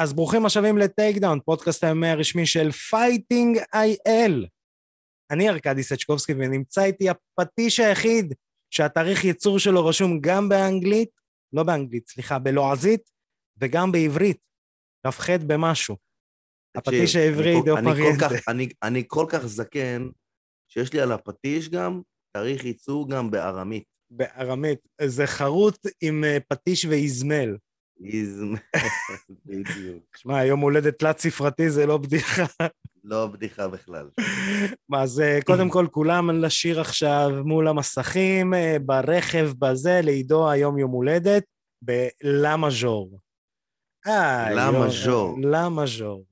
אז ברוכים השבים ל take down, פודקאסט הימי הרשמי של Fighting IL. אני ארכדי סצ'קובסקי ונמצא איתי הפטיש היחיד שתאריך ייצור שלו רשום גם באנגלית, לא באנגלית, סליחה, בלועזית וגם בעברית, כ"ח במשהו. הפטיש העברי עידו פריאנטה. אני, אני כל כך זקן, שיש לי על הפטיש גם תאריך ייצור גם בארמית. בארמית. זה חרוט עם אה, פטיש ואיזמל. איזמל, בדיוק. שמע, יום הולדת תלת ספרתי זה לא בדיחה. לא בדיחה בכלל. מה, אז אה, קודם כל, כולם לשיר עכשיו מול המסכים, אה, ברכב, בזה, לעידו היום יום הולדת, בלה מז'ור. לה מז'ור. לה מז'ור.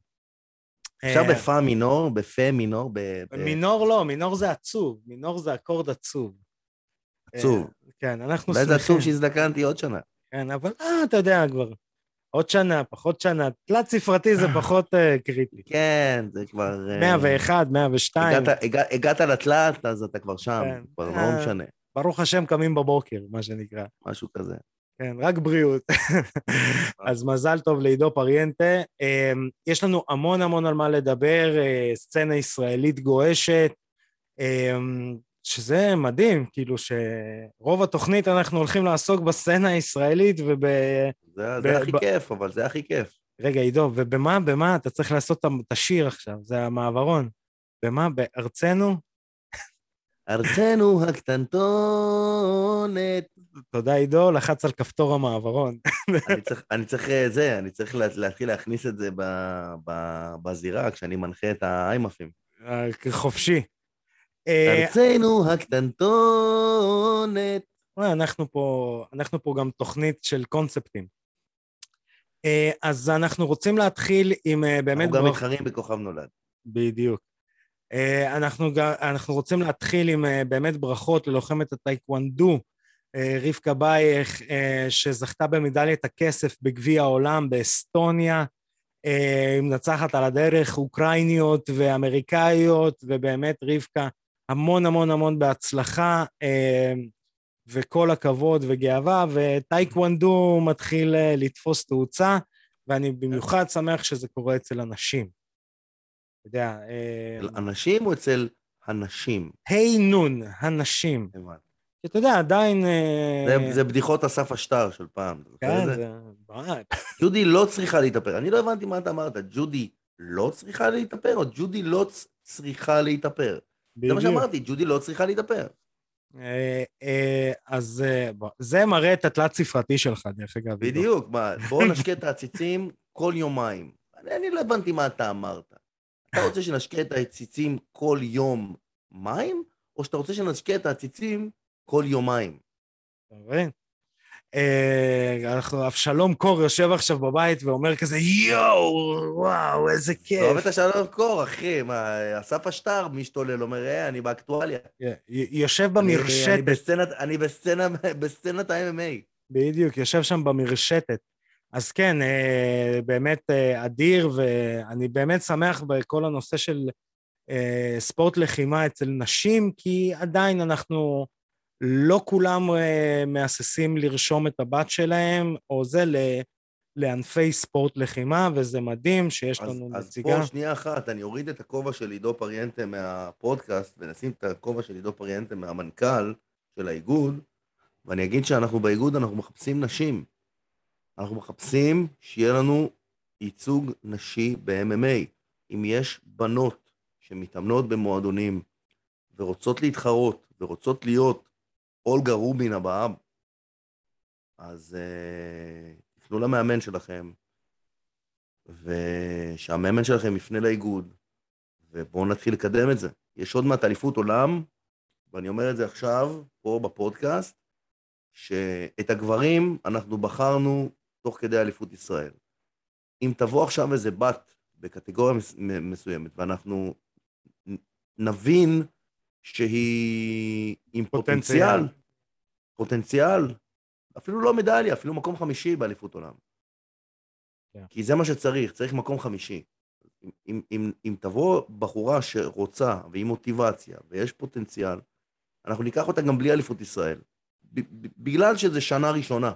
אפשר בפה מינור, בפה מינור, ב... מינור לא, מינור זה עצוב, מינור זה אקורד עצוב. עצוב. כן, אנחנו שמחים. אולי זה עצוב שהזדקנתי עוד שנה. כן, אבל אה, אתה יודע כבר, עוד שנה, פחות שנה, תלת ספרתי זה פחות uh, קריטי. כן, זה כבר... 101, 102. הגעת, הגע, הגעת לתלת, אז אתה כבר שם, כן. כבר לא אה, משנה. ברוך השם, קמים בבוקר, מה שנקרא. משהו כזה. כן, רק בריאות. אז מזל טוב לעידו פריאנטה. אמ, יש לנו המון המון על מה לדבר, אה, סצנה ישראלית גועשת, אמ, שזה מדהים, כאילו שרוב התוכנית אנחנו הולכים לעסוק בסצנה הישראלית וב... זה, זה ב... הכי כיף, אבל זה הכי כיף. רגע, עידו, ובמה, במה אתה צריך לעשות את השיר עכשיו? זה המעברון. במה? בארצנו? ארצנו הקטנטונת. תודה, עידו, לחץ על כפתור המעברון. אני צריך, אני צריך אה, זה, אני צריך להתחיל להכניס את זה ב, ב, בזירה כשאני מנחה את האיימאפים. אה, חופשי. אה, ארצנו הקטנטונת. אנחנו פה, אנחנו פה גם תוכנית של קונספטים. אז אנחנו רוצים להתחיל עם באמת... אנחנו גם מתחרים בכוכב נולד. בדיוק. אנחנו, אנחנו רוצים להתחיל עם באמת ברכות ללוחמת הטייקוונדו, רבקה בייך, שזכתה במדליית הכסף בגביע העולם באסטוניה, היא מנצחת על הדרך אוקראיניות ואמריקאיות, ובאמת רבקה המון המון המון בהצלחה, וכל הכבוד וגאווה, וטייקוונדו מתחיל לתפוס תאוצה, ואני במיוחד שמח שזה קורה אצל אנשים. אתה יודע... אצל אנשים או אצל הנשים? היי נון, הנשים. הבנתי. כי אתה יודע, עדיין... זה, זה בדיחות אסף השטר של פעם. כן, זה... ג'ודי לא צריכה להתאפר. אני לא הבנתי מה אתה אמרת. ג'ודי לא צריכה להתאפר, או ג'ודי לא צריכה להתאפר? זה מה שאמרתי, ג'ודי לא צריכה להתאפר. אז זה מראה את התלת-ספרתי שלך, דרך אגב. בדיוק, בואו נשקה את העציצים כל יומיים. אני לא הבנתי מה אתה אמרת. אתה רוצה שנשקה את העציצים כל יום מים, או שאתה רוצה שנשקה את העציצים כל יומיים? אתה מבין? אנחנו, אבשלום קור יושב עכשיו בבית ואומר כזה, יואו, וואו, איזה כיף. אוהב את אבשלום קור, אחי, מה, אסף השטר משתולל, אומר, אה, אני באקטואליה. יושב במרשתת. אני בסצנת ה-MMA. בדיוק, יושב שם במרשתת. אז כן, אה, באמת אה, אדיר, ואני באמת שמח בכל הנושא של אה, ספורט לחימה אצל נשים, כי עדיין אנחנו, לא כולם מהססים לרשום את הבת שלהם, או זה לענפי ספורט לחימה, וזה מדהים שיש אז, לנו אז נציגה. אז פה שנייה אחת, אני אוריד את הכובע של עידו פריאנטה מהפודקאסט, ונשים את הכובע של עידו פריאנטה מהמנכ"ל של האיגוד, ואני אגיד שאנחנו באיגוד, אנחנו מחפשים נשים. אנחנו מחפשים שיהיה לנו ייצוג נשי ב-MMA. אם יש בנות שמתאמנות במועדונים ורוצות להתחרות ורוצות להיות אולגה רובין הבאה, אז uh, תפנו למאמן שלכם, ושהמאמן שלכם יפנה לאיגוד, ובואו נתחיל לקדם את זה. יש עוד מעט אליפות עולם, ואני אומר את זה עכשיו, פה בפודקאסט, שאת הגברים אנחנו בחרנו תוך כדי אליפות ישראל. אם תבוא עכשיו איזה בת בקטגוריה מסוימת, ואנחנו נבין שהיא עם פוטנציאל, פוטנציאל, אפילו לא מדליה, אפילו מקום חמישי באליפות עולם. Yeah. כן. כי זה מה שצריך, צריך מקום חמישי. אם, אם, אם תבוא בחורה שרוצה ועם מוטיבציה ויש פוטנציאל, אנחנו ניקח אותה גם בלי אליפות ישראל. בגלל שזה שנה ראשונה.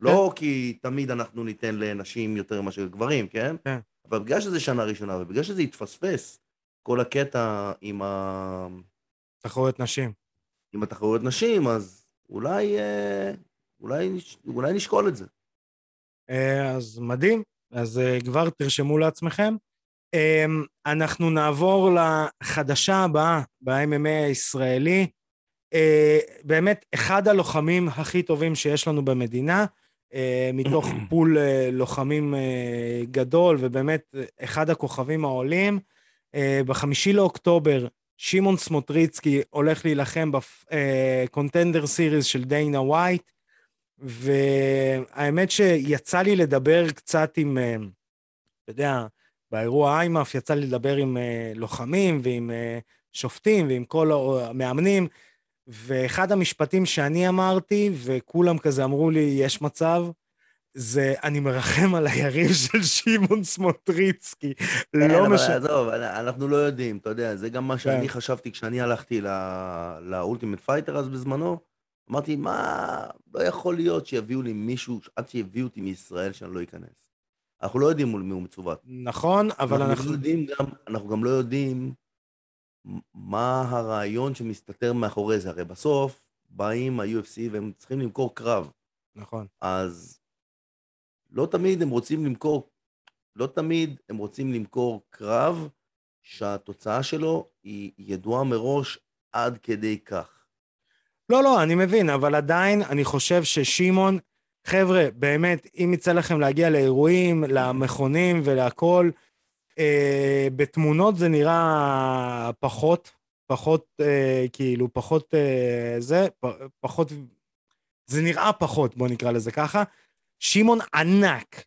לא כי תמיד אנחנו ניתן לנשים יותר מאשר גברים, כן? כן. אבל בגלל שזה שנה ראשונה, ובגלל שזה התפספס, כל הקטע עם, ה... תחרויות נשים. עם התחרויות נשים, אז אולי, אה, אולי, אולי נשקול את זה. אה, אז מדהים, אז אה, כבר תרשמו לעצמכם. אנחנו נעבור לחדשה הבאה ב-MMA הישראלי. באמת, אחד הלוחמים הכי טובים שיש לנו במדינה, מתוך פול לוחמים גדול, ובאמת אחד הכוכבים העולים. בחמישי לאוקטובר, שמעון סמוטריצקי הולך להילחם ב Contender Series של דיינה ווייט, והאמת שיצא לי לדבר קצת עם, אה, אתה יודע, באירוע איימאף יצא לי לדבר עם אה, לוחמים ועם אה, שופטים ועם כל המאמנים, ואחד המשפטים שאני אמרתי, וכולם כזה אמרו לי, יש מצב, זה אני מרחם על היריב של שמעון סמוטריצקי. כן, לא אבל משנה. עזוב, אנחנו לא יודעים, אתה יודע, זה גם מה כן. שאני חשבתי כשאני הלכתי ל Ultimate Fighter אז בזמנו. אמרתי, מה, לא יכול להיות שיביאו לי מישהו, עד שיביאו אותי מישראל שאני לא אכנס. אנחנו לא יודעים מול מי הוא מצוות. נכון, אבל אנחנו אנחנו... לא יודעים גם, אנחנו גם לא יודעים מה הרעיון שמסתתר מאחורי זה. הרי בסוף באים ה-UFC והם צריכים למכור קרב. נכון. אז לא תמיד הם רוצים למכור, לא תמיד הם רוצים למכור קרב שהתוצאה שלו היא ידועה מראש עד כדי כך. לא, לא, אני מבין, אבל עדיין אני חושב ששמעון, חבר'ה, באמת, אם יצא לכם להגיע לאירועים, למכונים ולהכול, אה, בתמונות זה נראה פחות, פחות, אה, כאילו, פחות אה, זה, פ, פחות, זה נראה פחות, בוא נקרא לזה ככה. שמעון ענק.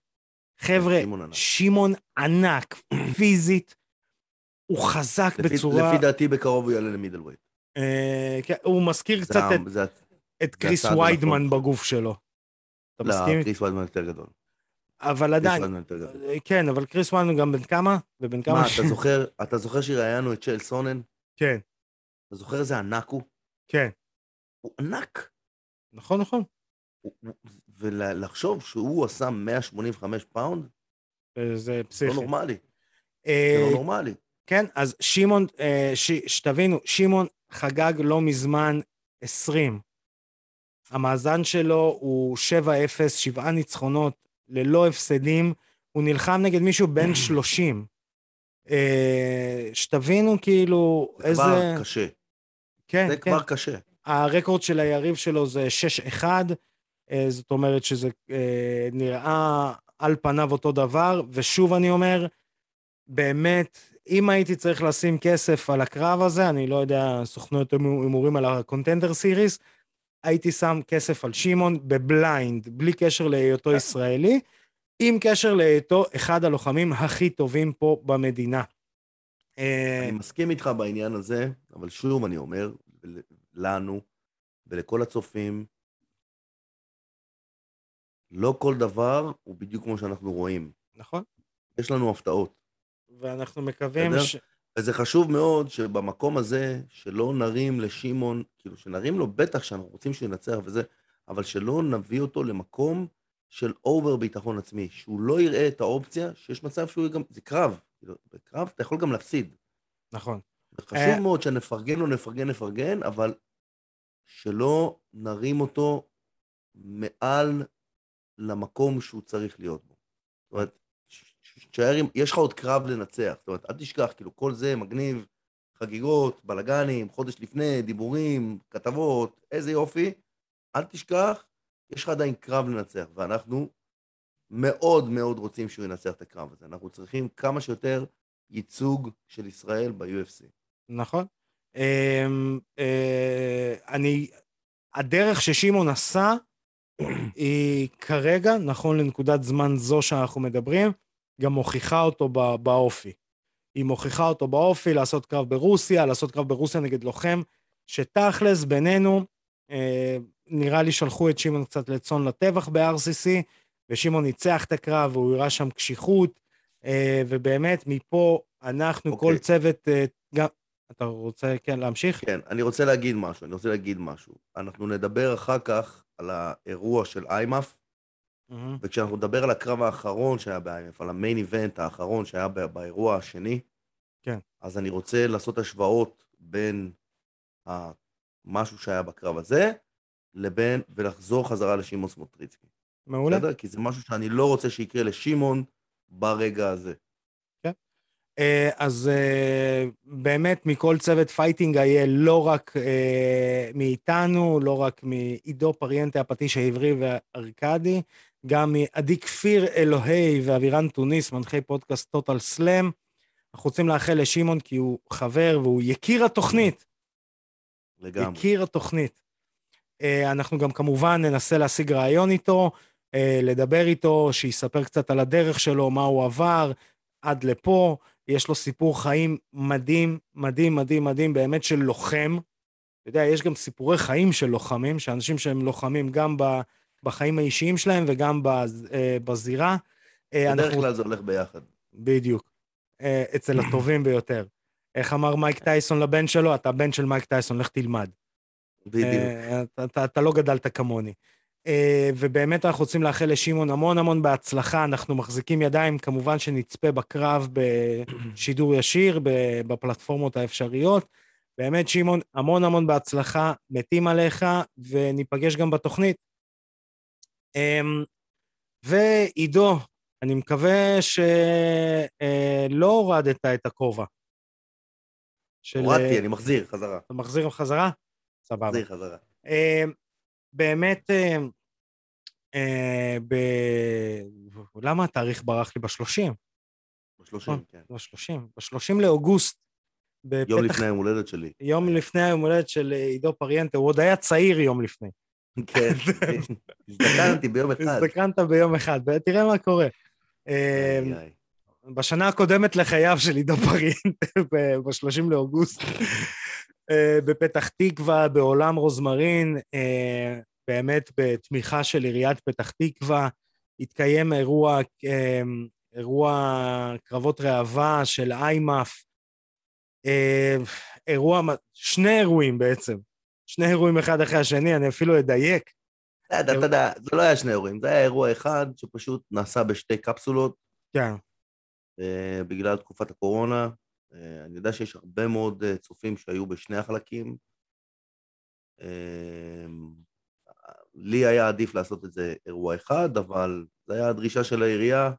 חבר'ה, שמעון ענק. שמעון ענק, פיזית, הוא חזק לפי, בצורה... לפי דעתי בקרוב הוא יעלה ל middleweight. אה, כן, הוא מזכיר זה קצת ה- את, זה את זה קריס ויידמן הנכון. בגוף שלו. אתה לא, מסכים? קריס ויידמן יותר גדול. אבל עדיין. אה, כן, אבל קריס ויידמן גם בן כמה? ובן כמה? מה, ש- אתה זוכר, אתה זוכר שראיינו את צ'ל סונן? כן, אתה זוכר איזה ענק הוא? כן, הוא ענק. נכון, נכון. ולחשוב שהוא עשה 185 פאונד? זה לא פסיכי. נורמלי. זה אה, לא נורמלי. כן, אז שמעון, אה, שתבינו, שמעון חגג לא מזמן 20. המאזן שלו הוא 7-0, שבעה ניצחונות, ללא הפסדים. הוא נלחם נגד מישהו בן 30. אה, שתבינו כאילו זה איזה... כבר קשה. כן, זה כן. כבר קשה. הרקורד של היריב שלו זה 6-1, אה, זאת אומרת שזה אה, נראה על פניו אותו דבר, ושוב אני אומר, באמת, אם הייתי צריך לשים כסף על הקרב הזה, אני לא יודע, סוכנויות הימורים על ה Contender Series, הייתי שם כסף על שמעון ב blind, בלי קשר להיותו ישראלי, עם קשר להיותו אחד הלוחמים הכי טובים פה במדינה. אה, אני מסכים איתך בעניין הזה, אבל שוב אני אומר, לנו ולכל הצופים, לא כל דבר הוא בדיוק כמו שאנחנו רואים. נכון? יש לנו הפתעות. ואנחנו מקווים בסדר? ש... וזה חשוב מאוד שבמקום הזה, שלא נרים לשמעון, כאילו שנרים לו בטח שאנחנו רוצים שהוא ינצח וזה, אבל שלא נביא אותו למקום של אובר ביטחון עצמי, שהוא לא יראה את האופציה שיש מצב שהוא גם, זה קרב, כאילו, בקרב אתה יכול גם להפסיד. נכון. חשוב אה. מאוד שנפרגן לו, נפרגן, נפרגן, אבל שלא נרים אותו מעל למקום שהוא צריך להיות בו. זאת אומרת, תשאר עם, יש לך עוד קרב לנצח, זאת אומרת, אל תשכח, כאילו, כל זה מגניב, חגיגות, בלאגנים, חודש לפני, דיבורים, כתבות, איזה יופי, אל תשכח, יש לך עדיין קרב לנצח, ואנחנו מאוד מאוד רוצים שהוא ינצח את הקרב הזה. אנחנו צריכים כמה שיותר ייצוג של ישראל ב-UFC. נכון. אמ, אה, אני, הדרך ששמעון עשה, היא כרגע, נכון לנקודת זמן זו שאנחנו מדברים, גם מוכיחה אותו באופי. היא מוכיחה אותו באופי לעשות קרב ברוסיה, לעשות קרב ברוסיה נגד לוחם, שתכלס בינינו, אה, נראה לי שלחו את שמעון קצת לצאן לטבח ב-RCC, ושמעון ניצח את הקרב, והוא הראה שם קשיחות, אה, ובאמת, מפה אנחנו, אוקיי. כל צוות, אה, גם... אתה רוצה, כן, להמשיך? כן, אני רוצה להגיד משהו, אני רוצה להגיד משהו. אנחנו נדבר אחר כך על האירוע של איימאף, וכשאנחנו נדבר על הקרב האחרון שהיה, על המיין איבנט האחרון שהיה באירוע השני, כן. אז אני רוצה לעשות השוואות בין משהו שהיה בקרב הזה, לבין, ולחזור חזרה לשמעון סמוטריצקי. מעולה. בסדר? כי זה משהו שאני לא רוצה שיקרה לשמעון ברגע הזה. אה, אז אה, באמת מכל צוות Fighting היה לא רק אה, מאיתנו, לא רק מעידו פריאנטה, הפטיש העברי וארקדי, גם מעדי כפיר אלוהי ואבירן טוניס, מנחי פודקאסט Total Slam. אנחנו רוצים לאחל לשמעון כי הוא חבר והוא יקיר התוכנית. לגמרי. יקיר התוכנית. אנחנו גם כמובן ננסה להשיג רעיון איתו. לדבר איתו, שיספר קצת על הדרך שלו, מה הוא עבר עד לפה. יש לו סיפור חיים מדהים, מדהים, מדהים, מדהים, באמת של לוחם. אתה יודע, יש גם סיפורי חיים של לוחמים, שאנשים שהם לוחמים גם בחיים האישיים שלהם וגם אה, בזירה. אה, בדרך כלל זה הולך ביחד. בדיוק. אצל הטובים ביותר. איך אמר מייק טייסון לבן שלו? אתה בן של מייק טייסון, לך תלמד. בדיוק. אתה, אתה, אתה לא גדלת כמוני. אה, ובאמת אנחנו רוצים לאחל לשמעון המון המון בהצלחה. אנחנו מחזיקים ידיים, כמובן שנצפה בקרב בשידור ישיר, בפלטפורמות האפשריות. באמת, שמעון, המון המון בהצלחה, מתים עליך, וניפגש גם בתוכנית. אמ, ועידו, אני מקווה שלא אה, הורדת את הכובע. הורדתי, אני מחזיר חזרה. אתה מחזיר חזרה? סבבה. מחזיר חזרה. אמ, באמת, אה, אה, ב... למה התאריך ברח לי? בשלושים. בשלושים, נכון, כן. בשלושים. בשלושים לאוגוסט. בפתח... יום לפני היום הולדת שלי. יום לפני היום הולדת של עידו פריאנטה, הוא עוד היה צעיר יום לפני. כן, הזדקנתי ביום אחד. הזדקנת ביום אחד, תראה מה קורה. אה, בשנה הקודמת לחייו של עידו פריאנטה, ב-30 לאוגוסט, אה, בפתח תקווה, בעולם רוזמרין, אה, באמת בתמיכה של עיריית פתח תקווה, התקיים אירוע, אה, אירוע קרבות ראווה של איימאף, אירוע, שני אירועים בעצם, שני אירועים אחד אחרי השני, אני אפילו אדייק. אתה יודע, זה לא היה שני אירועים, זה היה אירוע אחד שפשוט נעשה בשתי קפסולות. כן. בגלל תקופת הקורונה, אה, אני יודע שיש הרבה מאוד אה, צופים שהיו בשני החלקים. אמ, לי היה עדיף לעשות את זה אירוע אחד, אבל זו הייתה הדרישה של העירייה,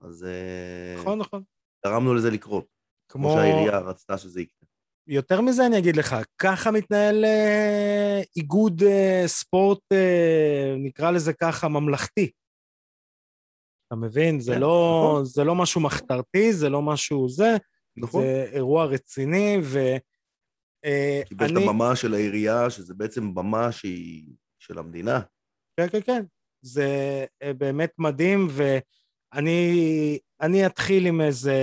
אז... אה, נכון, נכון. גרמנו לזה לקרות. כמו... כמו שהעירייה רצתה שזה יקרה. יותר מזה אני אגיד לך, ככה מתנהל אה, איגוד אה, ספורט, אה, נקרא לזה ככה, ממלכתי. אתה מבין? זה, כן, לא, נכון. זה לא משהו מחתרתי, זה לא משהו זה. נכון. זה אירוע רציני, ו... אה, קיבל אני... את הבמה של העירייה, שזה בעצם במה שהיא של המדינה. כן, כן, כן. זה אה, באמת מדהים, ואני אני אתחיל עם איזה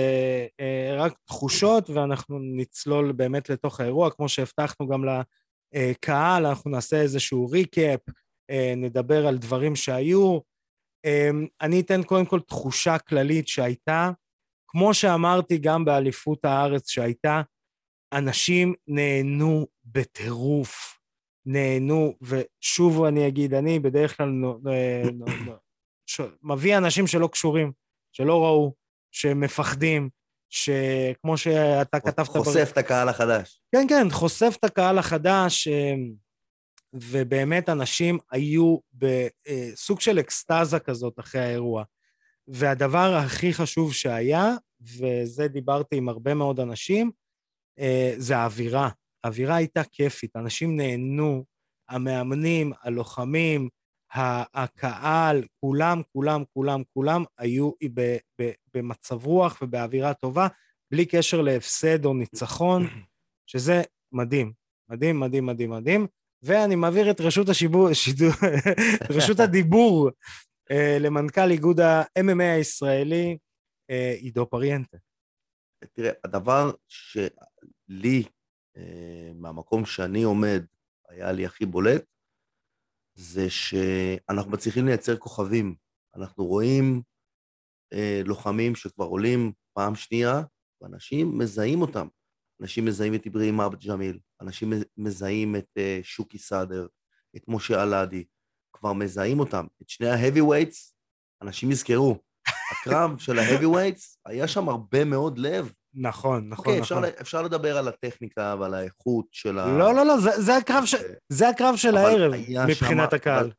אה, רק תחושות, ואנחנו נצלול באמת לתוך האירוע, כמו שהבטחנו גם לקהל, אנחנו נעשה איזשהו ריקאפ, נדבר על דברים שהיו. אני אתן קודם כל תחושה כללית שהייתה, כמו שאמרתי גם באליפות הארץ שהייתה, אנשים נהנו בטירוף. נהנו, ושוב אני אגיד, אני בדרך כלל נו, נו, נו, ש... מביא אנשים שלא קשורים, שלא ראו, שמפחדים, שכמו שאתה כתבת... חושף בר... את הקהל החדש. כן, כן, חושף את הקהל החדש, אמ, ובאמת אנשים היו בסוג של אקסטזה כזאת אחרי האירוע. והדבר הכי חשוב שהיה, וזה דיברתי עם הרבה מאוד אנשים, אה, זה האווירה. האווירה הייתה כיפית, אנשים נהנו, המאמנים, הלוחמים, הקהל, כולם, כולם, כולם, כולם היו במצב רוח ובאווירה טובה, בלי קשר להפסד או ניצחון, שזה מדהים, מדהים, מדהים, מדהים, מדהים. ואני מעביר את רשות השיבור, שידור, רשות הדיבור למנכ"ל איגוד ה-MMA הישראלי, אה, עידו פריאנטה. תראה, הדבר שלי, אה, מהמקום שאני עומד, היה לי הכי בולט, זה שאנחנו מצליחים לייצר כוכבים. אנחנו רואים לוחמים שכבר עולים פעם שנייה, ואנשים מזהים אותם. אנשים מזהים את אבראהים אבו ג'מיל, אנשים מזהים את שוקי סאדר, את משה אלעדי, כבר מזהים אותם. את שני ה-heavyweights, אנשים יזכרו. הקרב של ה-heavyweights, היה שם הרבה מאוד לב. נכון, נכון, אוקיי, נכון. אפשר, אפשר לדבר על הטכניקה ועל האיכות של ה... לא, לא, לא, זה, זה הקרב, ש... זה הקרב של הערב, מבחינת שמה- הקהל. אבל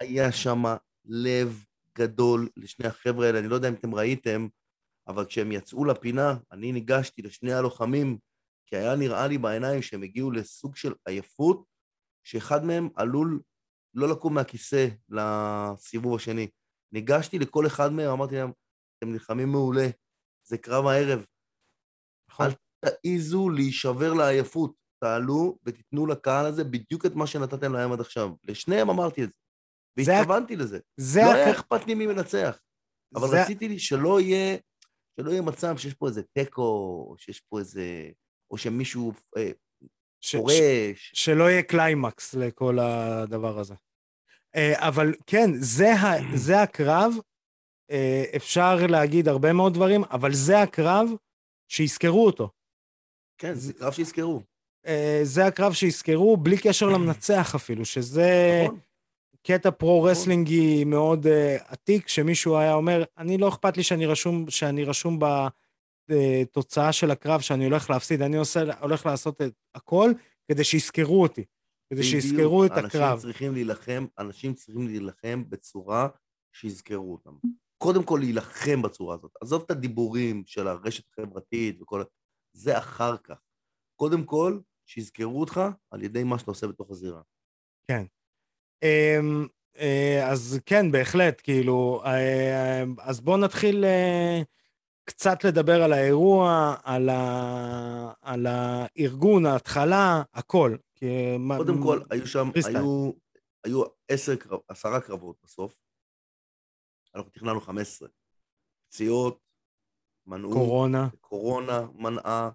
היה שם לב גדול לשני החבר'ה האלה, אני לא יודע אם אתם ראיתם, אבל כשהם יצאו לפינה, אני ניגשתי לשני הלוחמים, כי היה נראה לי בעיניים שהם הגיעו לסוג של עייפות, שאחד מהם עלול לא לקום מהכיסא לסיבוב השני. ניגשתי לכל אחד מהם, אמרתי להם, אתם נלחמים מעולה, זה קרב הערב, נכון. אל תעיזו להישבר לעייפות, תעלו ותיתנו לקהל הזה בדיוק את מה שנתתם להם עד עכשיו. לשניהם אמרתי את זה, זה והתכוונתי לזה. זה לא היה אכפת לי מי מנצח, אבל זה- רציתי לי שלא יהיה, שלא יהיה מצב שיש פה איזה תיקו, או שיש פה איזה, או שמישהו אה, ש- ש-. שלא יהיה קליימקס לכל הדבר הזה. אה, אבל כן, זה, ה, זה הקרב, אה, אפשר להגיד הרבה מאוד דברים, אבל זה הקרב שיזכרו אותו. כן, זה קרב שיזכרו. אה, זה הקרב שיזכרו בלי קשר למנצח אפילו, שזה נכון? קטע pro-wrestling י מאוד אה, עתיק, שמישהו היה אומר, אני לא אכפת לי שאני רשום, שאני רשום בתוצאה של הקרב, שאני הולך להפסיד, אני עושה, הולך לעשות את הכל כדי שיזכרו אותי, כדי. שיזכרו את אנשים הקרב. צריכים להילחם, אנשים צריכים להילחם בצורה שיזכרו אותם. קודם כל להילחם בצורה הזאת. עזוב את הדיבורים של הרשת החברתית וכל ה... זה אחר כך. קודם כל, שיזכרו אותך על ידי מה שאתה עושה בתוך הזירה. אמ, אה, אז כן, בהחלט, כאילו, אה, אז בואו נתחיל אה, קצת לדבר על האירוע, על, ה... על הארגון, ההתחלה, הכל. מה- קודם כל, היו שם. היו, היו עשר, עשרה קרבות בסוף. אנחנו תכננו 15. פציעות, מנעו, קורונה, קורונה מנעה.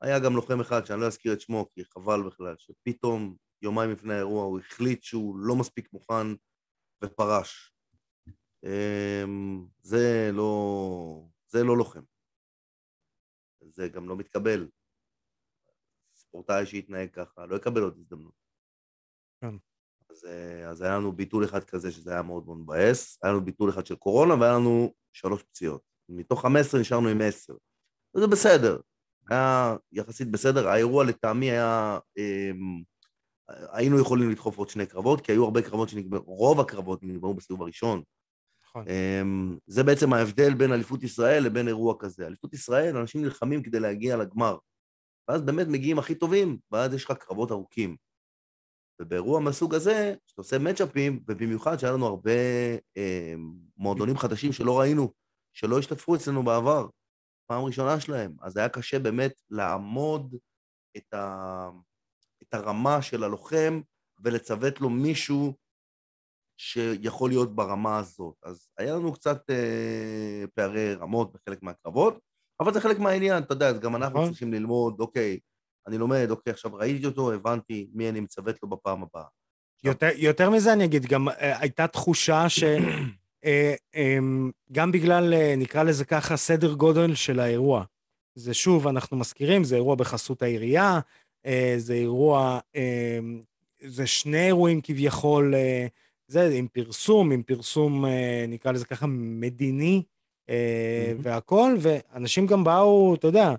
היה גם לוחם אחד, שאני לא אזכיר את שמו, כי חבל בכלל, שפתאום, יומיים לפני האירוע, הוא החליט שהוא לא מספיק מוכן ופרש. אמ, זה לא, זה לא לוחם. זה גם לא מתקבל. ספורטאי שיתנהג ככה, לא יקבל עוד הזדמנות. כן. אז, אה, אז היה לנו ביטול אחד כזה, שזה היה מאוד מאוד מבאס, היה לנו ביטול אחד של קורונה, והיה לנו שלוש פציעות. מתוך 15 נשארנו עם 10. וזה בסדר, היה יחסית בסדר. האירוע לטעמי היה... אמ, היינו יכולים לדחוף עוד שני קרבות, כי היו הרבה קרבות שנגמרו, רוב הקרבות נגמרו בסיבוב הראשון. נכון. אמ, זה בעצם ההבדל בין אליפות ישראל לבין אירוע כזה. אליפות ישראל, אנשים נלחמים כדי להגיע לגמר. ואז באמת מגיעים הכי טובים, ואז יש לך קרבות ארוכים. ובאירוע מהסוג הזה, שאתה עושה מצ'אפים, ובמיוחד שהיה לנו הרבה אה, מועדונים חדשים שלא ראינו, שלא השתתפו אצלנו בעבר, פעם ראשונה שלהם, אז היה קשה באמת לעמוד את, ה, את הרמה של הלוחם ולצוות לו מישהו שיכול להיות ברמה הזאת. אז היה לנו קצת אה, פערי רמות בחלק מהקרבות, אבל זה חלק מהעניין, אתה יודע, אז גם אנחנו נכון. צריכים ללמוד, אוקיי, אני לומד, אוקיי, עכשיו ראיתי אותו, הבנתי מי אני מצוות לו בפעם הבאה. יותר, יותר מזה אני אגיד, גם אה, הייתה תחושה ש... אה, אמ, גם בגלל, אה, נקרא לזה ככה, סדר גודל של האירוע. זה שוב, אנחנו מזכירים, זה אירוע בחסות העירייה, אה, זה אירוע, אה, זה שני אירועים כביכול, אה, זה עם פרסום, עם פרסום, אה, נקרא לזה ככה, מדיני אה. והכול, ואנשים גם באו, אתה יודע,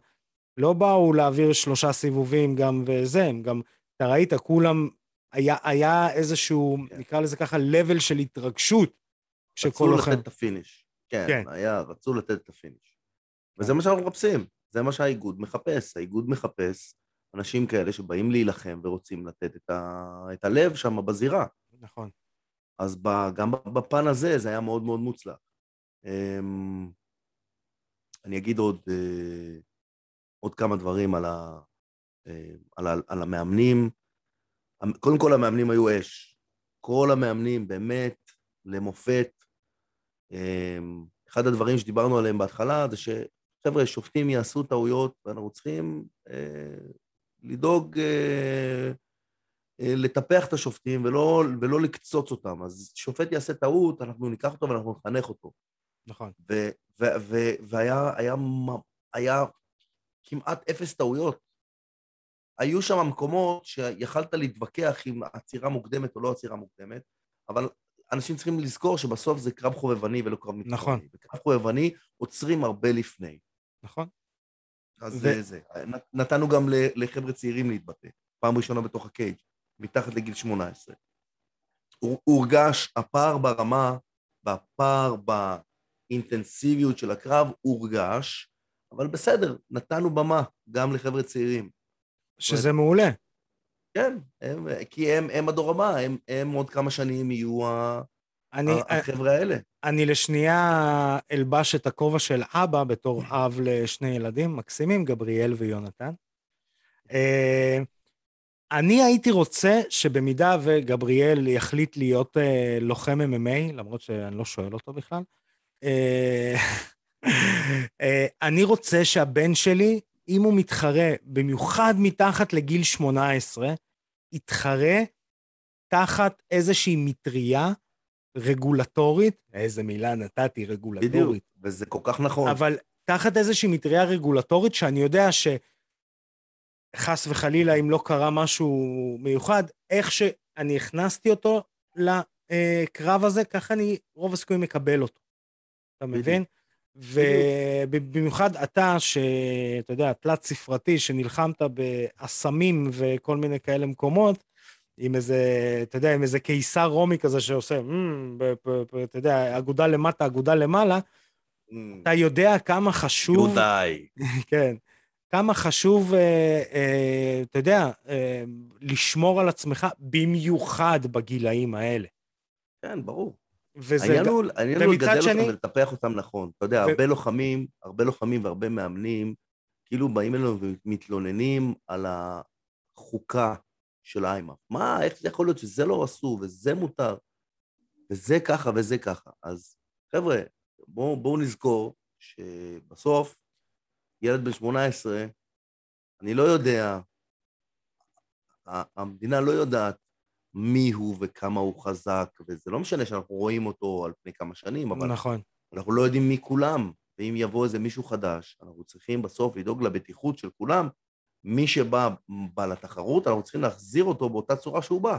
לא באו להעביר שלושה סיבובים גם וזה, הם גם, אתה ראית, כולם, היה, היה איזשהו, כן. נקרא לזה ככה, level של התרגשות, שכל רצו לוחם. לתת את ה finish. כן, כן. היה, רצו לתת את ה finish. וזה מה שאנחנו מחפשים, זה מה שהאיגוד מחפש. האיגוד מחפש אנשים כאלה שבאים להילחם ורוצים לתת את, ה... את הלב שם בזירה. נכון. אז ב... גם בפן הזה זה היה מאוד מאוד מוצלח. אמ, אני אגיד עוד, אה, עוד כמה דברים על, ה... אה, על, ה... על המאמנים. המ- קודם כל המאמנים היו אש. כל המאמנים באמת למופת. אמ, אחד הדברים שדיברנו עליהם בהתחלה זה שחבר'ה, שופטים יעשו טעויות ואנחנו צריכים אה, לדאוג לטפח את השופטים ולא, ולא לקצוץ אותם. אז שופט יעשה טעות, אנחנו ניקח אותו ואנחנו נחנך אותו. נכון. ו- ו- ו- והיה היה, היה כמעט אפס טעויות. היו שם מקומות שיכלת להתווכח אם עצירה מוקדמת או לא עצירה מוקדמת, אבל אנשים צריכים לזכור שבסוף זה קרב חובבני ולא קרב מקצועני. נכון. בקרב חובבני עוצרים הרבה לפני. נכון? אז ו- זה זה. נת- נתנו גם לחבר'ה צעירים להתבטא. פעם ראשונה בתוך הקייג', מתחת לגיל 18. הור- הורגש הפער ברמה, והפער באינטנסיביות של הקרב הורגש, אבל בסדר, נתנו במה גם לחבר'ה צעירים. שזה מעולה. כן, הם, כי הם, הם הדור הבא, הם, הם עוד כמה שנים יהיו ה- אני, ה- החבר'ה האלה. אני לשנייה אלבש את הכובע של אבא בתור אב לשני ילדים מקסימים, גבריאל ויונתן. אה, אני הייתי רוצה שבמידה וגבריאל יחליט להיות אה, לוחם MMA, למרות שאני לא שואל אותו בכלל, אה, אה, אני רוצה שהבן שלי, אם הוא מתחרה, במיוחד מתחת לגיל 18, יתחרה תחת איזושהי מטריה רגולטורית, איזה מילה נתתי, בדיוק, רגולטורית, וזה כל כך נכון. אבל תחת איזושהי מטריה רגולטורית שאני יודע שחס וחלילה, אם לא קרה משהו מיוחד, איך שאני הכנסתי אותו לקרב הזה, ככה אני רוב הסיכויים מקבל אותו. אתה. מבין? ובמיוחד אתה, שאתה יודע, תלת ספרתי, שנלחמת באסמים וכל מיני כאלה מקומות, עם איזה, אתה יודע, עם איזה קיסר רומי כזה שעושה, "מ, ב- ב- ב- אתה יודע, אגודה למטה, אגודה למעלה, אתה יודע כמה חשוב, יהודאי. כן, כמה חשוב, אה, אה, אתה יודע, אה, לשמור על עצמך, במיוחד בגילאים האלה. כן, ברור. וזה... העניין הוא העניין הוא ומצד לגדל שני- אותם ולטפח אותם נכון. אתה יודע, ו- הרבה לוחמים, הרבה לוחמים והרבה מאמנים, כאילו באים אלינו ומתלוננים על החוקה של איימאף. מה, איך זה יכול להיות שזה לא אסור וזה מותר, וזה ככה וזה ככה. אז חבר'ה, בואו בוא נזכור שבסוף, ילד בן 18, אני לא יודע, המדינה לא יודעת מי הוא וכמה הוא חזק, וזה לא משנה שאנחנו רואים אותו על פני כמה שנים, אבל נכון. אנחנו לא יודעים מי כולם, ואם יבוא איזה מישהו חדש, אנחנו צריכים בסוף לדאוג לבטיחות של כולם. מי שבא בא לתחרות, אנחנו צריכים להחזיר אותו באותה צורה שהוא בא.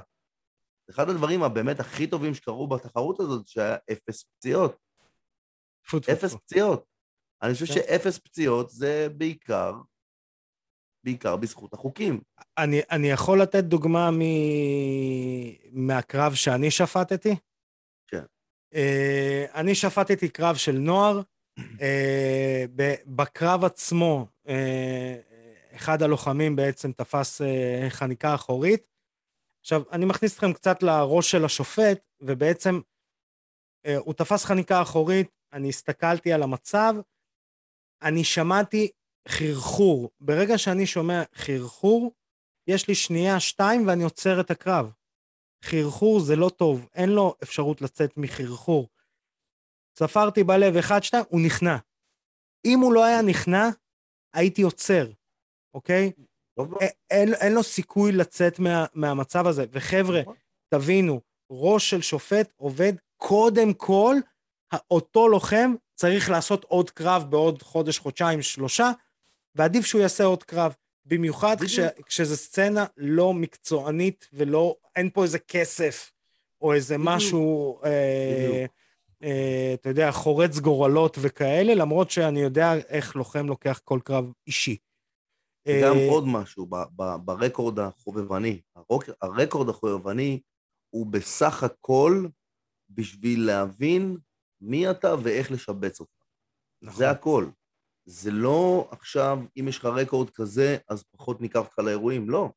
אחד הדברים הבאמת הכי טובים שקרו בתחרות הזאת, שהיה אפס פציעות. טפו, אפס טפו. פציעות. אני חושב כן. שאפס פציעות זה בעיקר, בעיקר בזכות החוקים. אני, אני יכול לתת דוגמה מ... מהקרב שאני שפטתי? כן. Uh, אני שפטתי קרב של נוער. Uh, בקרב עצמו, uh, אחד הלוחמים בעצם תפס uh, חניקה אחורית. עכשיו, אני מכניס אתכם קצת לראש של השופט, ובעצם uh, הוא תפס חניקה אחורית, אני הסתכלתי על המצב, אני שמעתי חרחור. ברגע שאני שומע חרחור, יש לי שנייה, שתיים, ואני עוצר את הקרב. חרחור זה לא טוב, אין לו אפשרות לצאת מחרחור. ספרתי בלב, אחד, שתיים, הוא נכנע. אם הוא לא היה נכנע, הייתי עוצר, אוקיי? טוב אין, אין לו סיכוי לצאת מה, מהמצב הזה. וחבר'ה, נכון. תבינו, ראש של שופט עובד קודם כל, אותו לוחם צריך לעשות עוד קרב בעוד חודש, חודשיים, שלושה, ועדיף שהוא יעשה עוד קרב. במיוחד כש. כשזו סצנה לא מקצוענית ולא, אין פה איזה כסף או איזה. משהו, אה. אה, אתה יודע, חורץ גורלות וכאלה, למרות שאני יודע איך לוחם לוקח כל קרב אישי. וגם אה, עוד משהו, ב- ב- ברקורד החובבני. הרוק- הרקורד החובבני הוא בסך הכל בשביל להבין מי אתה ואיך לשבץ אותך. נכון. זה הכל. זה לא עכשיו, אם יש לך רקורד כזה, אז פחות ניקח אותך לאירועים. לא.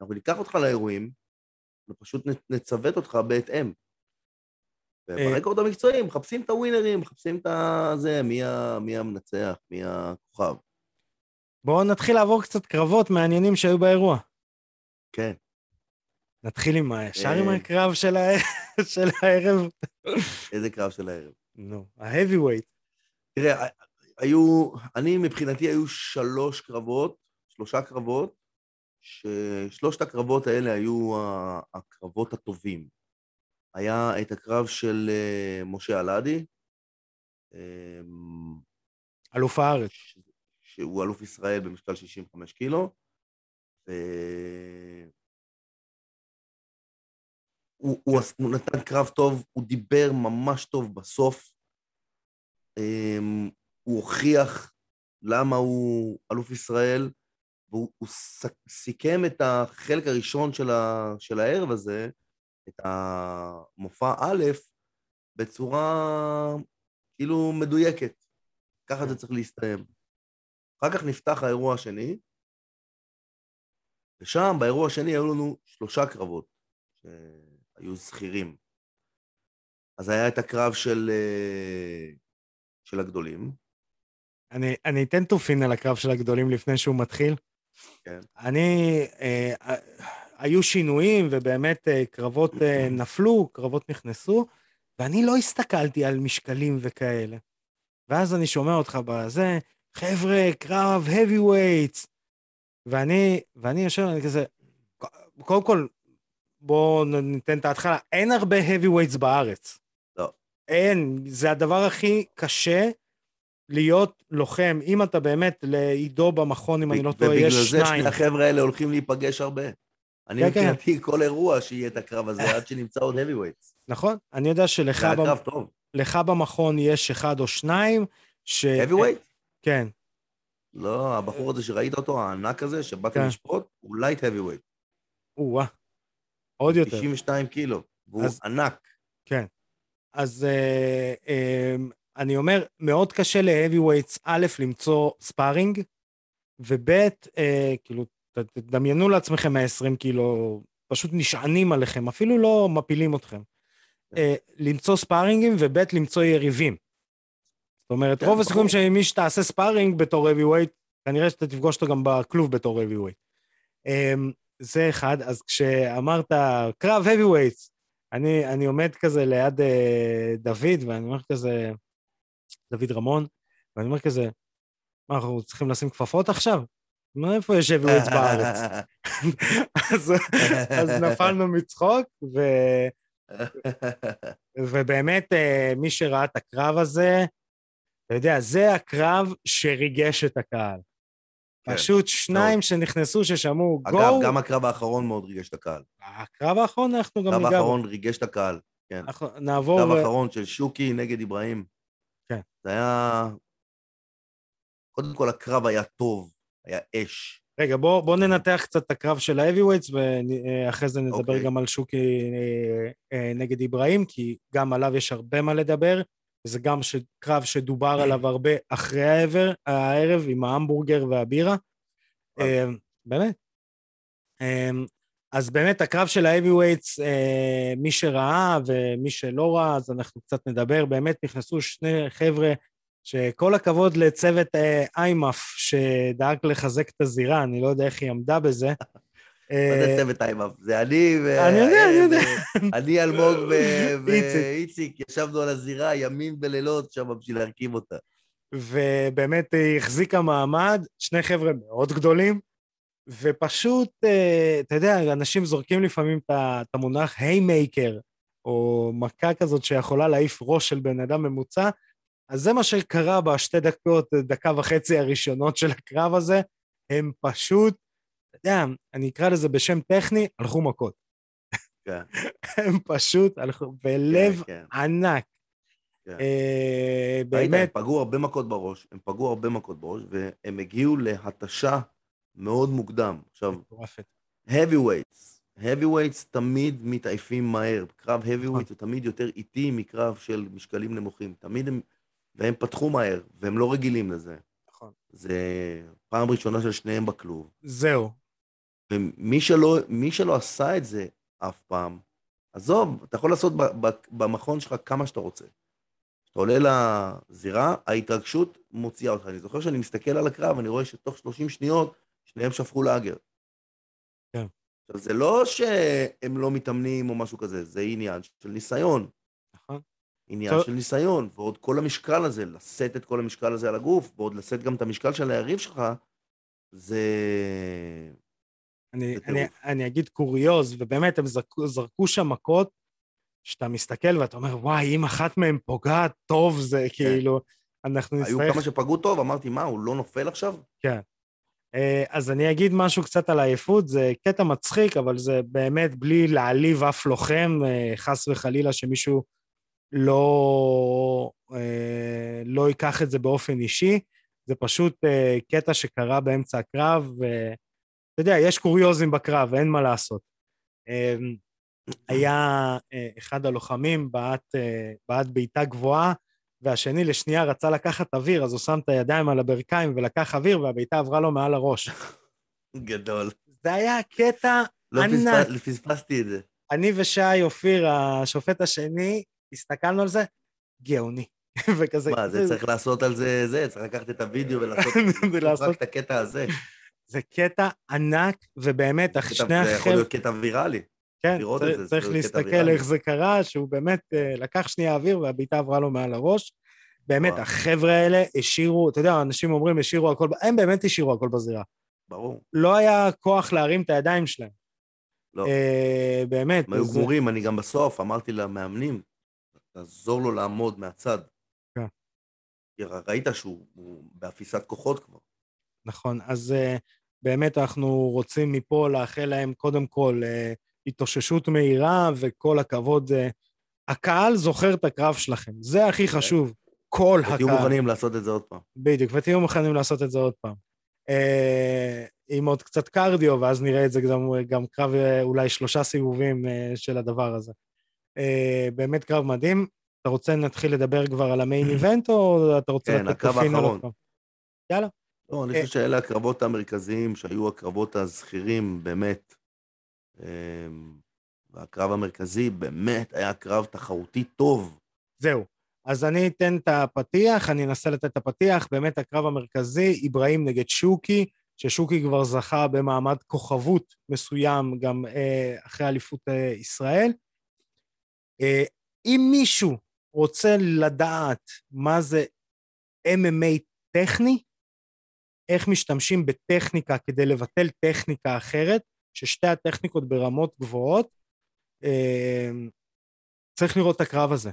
אנחנו ניקח אותך לאירועים, ופשוט נצוות אותך בהתאם. וברקורד המקצועי מחפשים את הווינרים, מחפשים את זה, מי, ה, מי המנצח, מי הכוכב. בואו נתחיל לעבור קצת קרבות מעניינים שהיו באירוע. כן. נתחיל עם ה- ישר אה. עם הקרב של הערב, של הערב. איזה קרב של הערב. נו, ה-heavyweight. תראה, היו, אני מבחינתי היו שלוש קרבות, שלושה קרבות, ששלושת הקרבות האלה היו הקרבות הטובים. היה את הקרב של אה, משה אלעדי, אה, אלוף הארץ. שהוא אלוף ישראל במשקל 65 קילו, ו... הוא, הוא, הוא נתן קרב טוב, הוא דיבר ממש טוב בסוף. הוא הוכיח למה הוא אלוף ישראל, והוא סיכם את החלק הראשון של, ה, של הערב הזה, את המופע א', בצורה כאילו מדויקת. ככה זה צריך להסתיים. אחר כך נפתח האירוע השני, ושם, באירוע השני, היו לנו שלושה קרבות שהיו זכירים. אז היה את הקרב של, אה, של הגדולים. אני, אני אתן תופין על הקרב של הגדולים לפני שהוא מתחיל. כן. אני, אה, אה, היו שינויים, ובאמת אה, קרבות אה, נפלו, קרבות נכנסו, ואני לא הסתכלתי על משקלים וכאלה. ואז אני שומע אותך בזה, חבר'ה, קרב heavy weights. ואני, ואני יושב, אני כזה, קודם כל, בואו ניתן את ההתחלה, אין הרבה heavy weights בארץ. לא. אין, זה הדבר הכי קשה להיות לוחם. אם אתה באמת, לעידו במכון, אם אני לא טועה, יש שניים. ובגלל זה שני החבר'ה האלה הולכים להיפגש הרבה. אני כן, כן. מבחינתי כל אירוע שיהיה את הקרב הזה עד שנמצא עוד heavyweights. נכון, אני יודע שלך... לך במכון יש אחד או שניים, ש... heavyweight? כן. לא, הבחור הזה שראית אותו, הענק הזה, שבאתי כן. לשפוט, הוא light heavyweight. או-אה, עוד יותר. 92 קילו, והוא אז... ענק. כן. אז אה, אה, אני אומר, מאוד קשה ל-heavyweights, א', למצוא sparring, וב', אה, כאילו, תדמיינו לעצמכם 120 קילו, פשוט נשענים עליכם, אפילו לא מפילים אתכם. כן. אה, למצוא ספארינגים, וב' למצוא יריבים. זאת אומרת, כן, רוב הסיכויים שמי שתעשה ספארינג בתור heavyweight, כנראה שאתה תפגוש אותו גם בכלוב בתור heavyweight. אמ, זה אחד, אז כשאמרת קרב heavyweight, אני, אני עומד כזה ליד uh, דוד, ואני אומר כזה, דוד רמון, ואני אומר כזה, מה, אנחנו צריכים לשים כפפות עכשיו? מה, איפה יש heavyweights בארץ? אז, אז נפלנו מצחוק, ו... ובאמת, אה, מי שראה את הקרב הזה, אתה יודע, זה הקרב שריגש את הקהל. כן, פשוט שניים טוב. שנכנסו, ששמעו גו... אגב, גם הקרב האחרון מאוד ריגש את הקהל. הקרב האחרון אנחנו גם ניגע הקרב האחרון ריגש את הקהל, כן. נעבור... הקרב האחרון של שוקי נגד אברהים. כן. זה היה... קודם כל, הקרב היה טוב, היה אש. רגע, בוא, בוא ננתח קצת את הקרב של ה-heavyweights, ואחרי זה נדבר okay. אוקיי. גם על שוקי אה, אה, נגד אברהים, כי גם עליו יש הרבה מה לדבר, וזה גם ש... קרב שדובר עליו הרבה אחרי העבר, הערב, עם ההמבורגר והבירה. אה, באמת. אז באמת, הקרב של ה-heavyweights, מי שראה ומי שלא ראה, אז אנחנו קצת נדבר. באמת נכנסו שני חבר'ה שכל הכבוד לצוות איימאף, שדאג לחזק את הזירה, אני לא יודע איך היא עמדה בזה. מה זה צוות איימאף? זה אני ו... אני יודע, אני יודע. אני, אלמוג ואיציק, ישבנו על הזירה ימים ולילות שם בשביל להרכיב אותה. ובאמת היא החזיקה מעמד, שני חבר'ה מאוד גדולים, ופשוט, אה, אתה יודע, אנשים זורקים לפעמים את המונח היימייקר, או מכה כזאת שיכולה להעיף ראש של בן אדם ממוצע, אז זה מה שקרה בשתי דקות, דקה וחצי הראשונות של הקרב הזה, הם פשוט, אתה יודע, אני אקרא לזה בשם טכני, הלכו מכות. כן. הם פשוט הלכו, בלב כן, כן. ענק. כן. אה, באמת... הם פגעו הרבה מכות בראש, הם פגעו הרבה מכות בראש, והם הגיעו להתשה מאוד מוקדם. עכשיו, heavyweights, heavyweights תמיד מתעייפים מהר. קרב heavyweight נכון. הוא תמיד יותר איטי מקרב של משקלים נמוכים. תמיד הם והם פתחו מהר, והם לא רגילים לזה. נכון. זה פעם ראשונה של שניהם בכלוב. זהו. ומי שלא, שלא עשה את זה אף פעם, עזוב, אתה יכול לעשות במכון שלך כמה שאתה רוצה. אתה עולה לזירה, ההתרגשות מוציאה אותך. אני זוכר שאני מסתכל על הקרב, אני רואה שתוך 30 שניות, שניהם שפכו לאגר. כן. עכשיו, זה לא שהם לא מתאמנים או משהו כזה, זה עניין של ניסיון. עניין של ניסיון, ועוד כל המשקל הזה, לשאת את כל המשקל הזה על הגוף, ועוד לשאת גם את המשקל של היריב שלך, זה... אני, אני, אני אגיד קוריוז, ובאמת, הם זרקו, זרקו שם מכות, שאתה מסתכל ואתה אומר, וואי, אם אחת מהן פוגעת טוב, זה כן. כאילו, אנחנו נצטרך... היו כמה שפגעו טוב, אמרתי, מה, הוא לא נופל עכשיו? כן. אה, אז אני אגיד משהו קצת על עייפות, זה קטע מצחיק, אבל זה באמת בלי להעליב אף לוחם, אה, חס וחלילה שמישהו לא, אה, לא ייקח את זה באופן אישי. זה פשוט קטע שקרה באמצע הקרב, ואתה יודע, יש קוריוזים בקרב, אין מה לעשות. היה אחד הלוחמים בעט, בעיטה גבוהה, והשני לשנייה רצה לקחת אוויר, אז הוא שם את הידיים על הברכיים ולקח אוויר, והבעיטה עברה לו מעל הראש. גדול. זה היה קטע לא ענק. לא פספסתי את זה. אני ושי אופיר, השופט השני, הסתכלנו על זה, גאוני. וכזה... מה, זה צריך לעשות על זה, זה, צריך לקחת את הוידאו ולעשות רק את הקטע הזה. זה קטע ענק, ובאמת, שני החבר'ה... זה יכול להיות קטע ויראלי. כן, צריך, זה, צריך להסתכל איך זה קרה, שהוא באמת uh, לקח שנייה אוויר והבעיטה עברה לו מעל הראש. באמת, וואו. החבר'ה האלה השאירו, אתה יודע, אנשים אומרים השאירו הכל, הם באמת השאירו הכל בזירה. ברור. לא היה כוח להרים את הידיים שלהם. לא. Uh, באמת. הם היו גמורים, אני גם בסוף אמרתי למאמנים, תעזור לו לעמוד מהצד. כן. ראית שהוא באפיסת כוחות כבר. נכון, אז uh, באמת אנחנו רוצים מפה לאחל להם קודם כל uh, התאוששות מהירה, וכל הכבוד, זה... הקהל זוכר את הקרב שלכם, זה הכי כן. חשוב, כל הקהל. ותהיו מוכנים לעשות את זה עוד פעם. בדיוק, ותהיו מוכנים לעשות את זה עוד פעם. אה, עם עוד קצת קרדיו, ואז נראה את זה גם, גם קרב, אה, אולי שלושה סיבובים אה, של הדבר הזה. אה, באמת קרב מדהים. אתה רוצה נתחיל לדבר כבר על המיין איבנט, או אתה רוצה כן, הקרב האחרון. יאללה. לא, אני חושב שאלה הקרבות המרכזיים שהיו הקרבות הזכירים, באמת, אמ, והקרב המרכזי באמת היה קרב תחרותי טוב. זהו. אז אני אתן את הפתיח, אני אנסה לתת את הפתיח. באמת הקרב המרכזי, אברהים נגד שוקי, ששוקי כבר זכה במעמד כוכבות מסוים גם אה, אחרי אליפות אה, ישראל. אה, אם מישהו רוצה לדעת מה זה MMA טכני, איך משתמשים בטכניקה כדי לבטל טכניקה אחרת, ששתי הטכניקות ברמות גבוהות, אה, צריך לראות את הקרב הזה.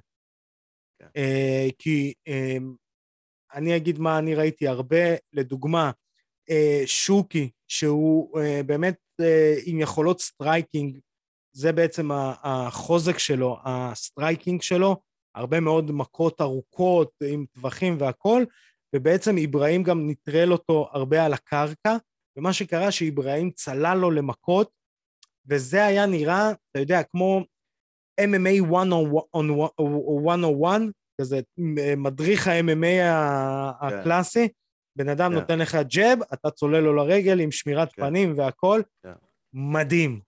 כן. אה, כי אה, אני אגיד מה אני ראיתי הרבה, לדוגמה, שוקי, שהוא באמת עם יכולות striking, זה בעצם החוזק שלו, ה striking שלו, הרבה מאוד מכות ארוכות עם טווחים והכול, ובעצם איברהים גם נטרל אותו הרבה על הקרקע, ומה שקרה שאיברהים צלל לו למכות, וזה היה נראה, אתה יודע, כמו MMA 101, כזה מדריך ה-MMA כן. הקלאסי, בן אדם כן. נותן לך jab, אתה צולל לו לרגל עם שמירת כן. פנים והכול, מדהים.